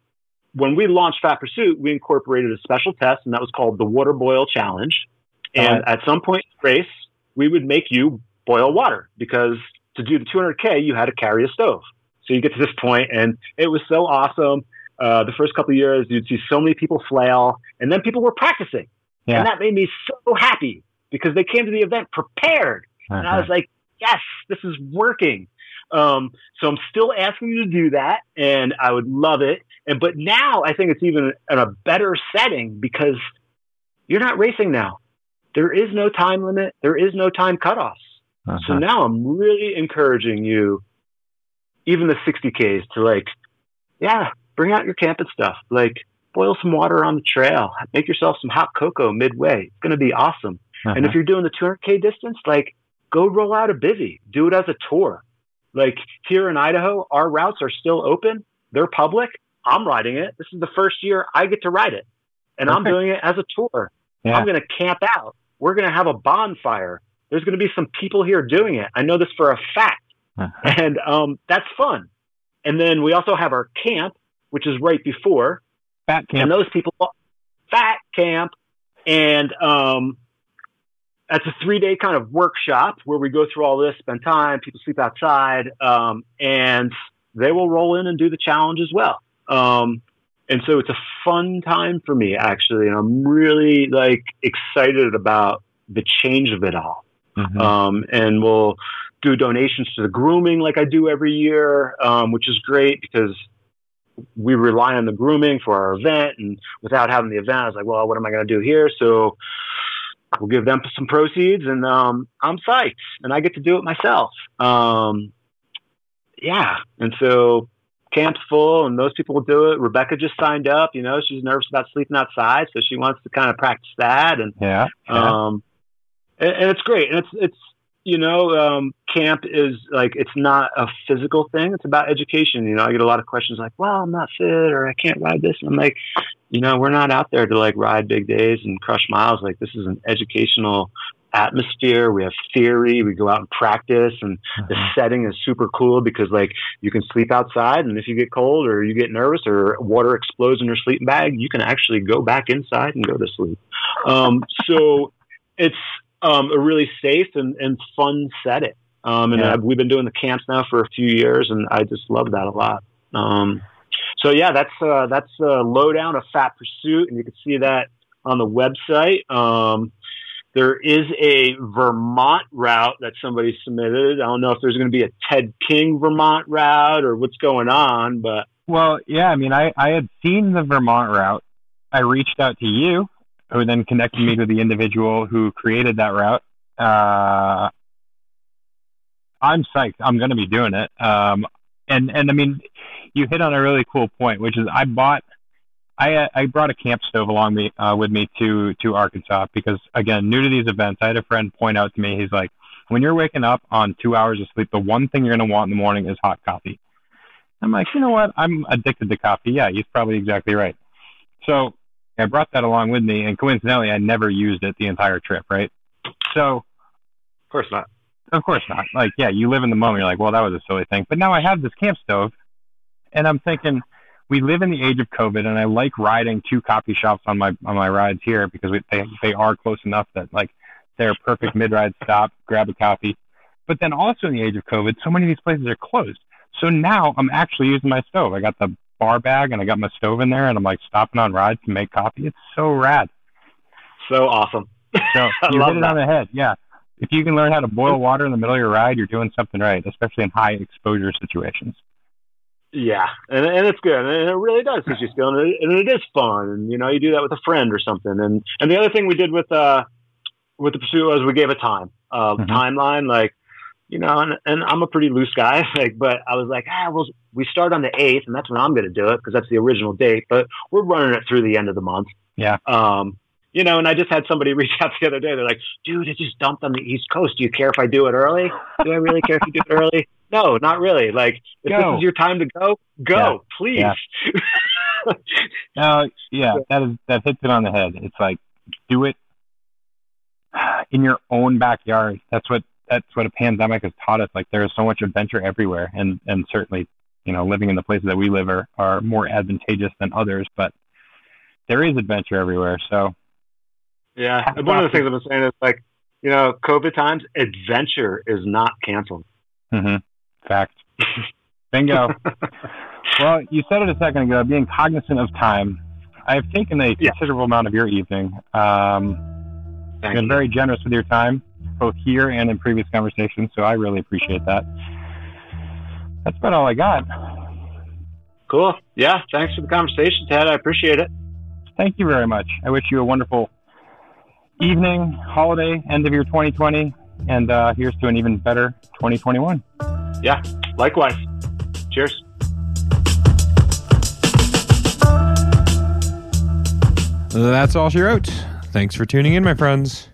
when we launched Fat Pursuit, we incorporated a special test, and that was called the Water Boil Challenge. And at some point in the race, we would make you boil water because to do the 200K, you had to carry a stove. So you get to this point, and it was so awesome. Uh, the first couple of years, you'd see so many people flail, and then people were practicing. Yeah. And that made me so happy because they came to the event prepared. And I Uh-huh. was like, yes, this is working. Um, so I'm still asking you to do that, and I would love it. And but now I think it's even in a better setting because you're not racing now. There is no time limit. There is no time cutoffs. So Uh-huh. now I'm really encouraging you, even the 60Ks, to like, yeah, bring out your camping stuff. Like, boil some water on the trail. Make yourself some hot cocoa midway. It's going to be awesome. And Uh-huh. if you're doing the 200K distance, like, go roll out a bivy. Do it as a tour. Like, here in Idaho, our routes are still open. They're public. I'm riding it. This is the first year I get to ride it. And I'm doing it as a tour. yeah. I'm going to camp out. We're going to have a bonfire. There's going to be some people here doing it. I know this for a fact. Uh-huh. And um, that's fun. And then we also have our camp, which is right before. Fat camp. And those people, fat camp. And um, that's a three day kind of workshop where we go through all this, spend time, people sleep outside, um, and they will roll in and do the challenge as well. Um, and so it's a fun time for me actually, and I'm really like excited about the change of it all. Mhm. Um, and we'll do donations to the grooming like I do every year, um, which is great because we rely on the grooming for our event. And without having the event, I was like, well, what am I going to do here? So we'll give them some proceeds, and um, I'm psyched, and I get to do it myself. Um, yeah, and so camp's full, and most people will do it. Rebecca just signed up. You know, she's nervous about sleeping outside, so she wants to kind of practice that, and yeah. yeah. um, and, and it's great. And it's, it's, you know, um, camp is like, it's not a physical thing. It's about education. You know, I get a lot of questions like, well, I'm not fit or I can't ride this. And I'm like, you know, we're not out there to like ride big days and crush miles. Like this is an educational atmosphere. We have theory. We go out and practice and the Mhm. setting is super cool because like you can sleep outside and if you get cold or you get nervous or water explodes in your sleeping bag, you can actually go back inside and go to sleep. Um, so it's um, a really safe and, and fun setting. Um, and Yeah. I've, we've been doing the camps now for a few years and I just love that a lot. Um, so yeah, that's, uh, that's a lowdown of Fat Pursuit and you can see that on the website. Um, there is a Vermont route that somebody submitted. I don't know if there's going to be a Ted King Vermont route or what's going on, but Well, yeah, I mean, I, I had seen the Vermont route. I reached out to you, who then connected me to the individual who created that route. Uh, I'm psyched. I'm going to be doing it. Um, and, and I mean, you hit on a really cool point, which is I bought, I, I brought a camp stove along me, uh, with me to, to Arkansas because again, new to these events, I had a friend point out to me, he's like, when you're waking up on two hours of sleep, the one thing you're going to want in the morning is hot coffee. I'm like, you know what? I'm addicted to coffee. Yeah, he's probably exactly right. So I brought that along with me, and coincidentally, I never used it the entire trip, right? So, of course not. of course not. Like, yeah, you live in the moment. You're like, well, that was a silly thing. But now I have this camp stove, and I'm thinking, we live in the age of COVID, and I like riding two coffee shops on my on my rides here because we, they they are close enough that like they're a perfect mid ride stop, grab a coffee. But then also in the age of COVID, so many of these places are closed. So now I'm actually using my stove. I got the bar bag and I got my stove in there, and I'm like stopping on rides to make coffee. It's so rad. So awesome. <laughs> So you hit it that. on the head. Yeah. If you can learn how to boil water in the middle of your ride, you're doing something right, especially in high exposure situations. Yeah, and, and it's good, and it really does teach you skill, and it, and it is fun. And you know, you do that with a friend or something. And and the other thing we did with uh with the pursuit was we gave a time, uh, Mhm. timeline. Like, you know, and, and I'm a pretty loose guy, <laughs> like, but I was like, ah, well, we start on the eighth, and that's when I'm going to do it because that's the original date. But we're running it through the end of the month. Yeah. Um, you know, and I just had somebody <laughs> reach out the other day. They're like, dude, it just dumped on the East Coast. Do you care if I do it early? Do I really care if you do it early? <laughs> No, not really. Like, if Go. this is your time to go, go, Yeah. please. Yeah. No, yeah, that is that hits it on the head. It's like do it in your own backyard. That's what that's what a pandemic has taught us. Like there is so much adventure everywhere, and and certainly you know, living in the places that we live are, are more advantageous than others, but there is adventure everywhere. So, yeah, one of the things I'm saying is like, you know, COVID times, adventure is not canceled. Mm-hmm. Fact. Bingo. <laughs> well, you said it a second ago, being cognizant of time. I've taken a yeah. considerable amount of your evening. Um, Thank been you. very generous with your time, both here and in previous conversations. So I really appreciate that. That's about all I got. Cool. Yeah. Thanks for the conversation, Ted. I appreciate it. Thank you very much. I wish you a wonderful evening, holiday, end of year 2020, and uh, here's to an even better 2021. Yeah. Likewise. Cheers. That's all she wrote. Thanks for tuning in, my friends.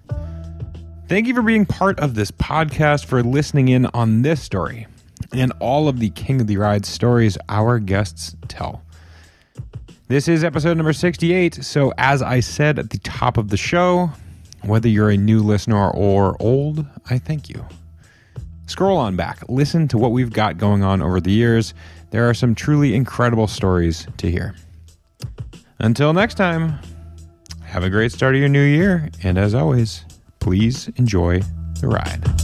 Thank you for being part of this podcast, for listening in on this story and all of the King of the Ride stories our guests tell. This is episode number 68. So, as I said at the top of the show, whether you're a new listener or old, I thank you. Scroll on back, listen to what we've got going on over the years. There are some truly incredible stories to hear. Until next time, have a great start of your new year. And as always, please enjoy the ride.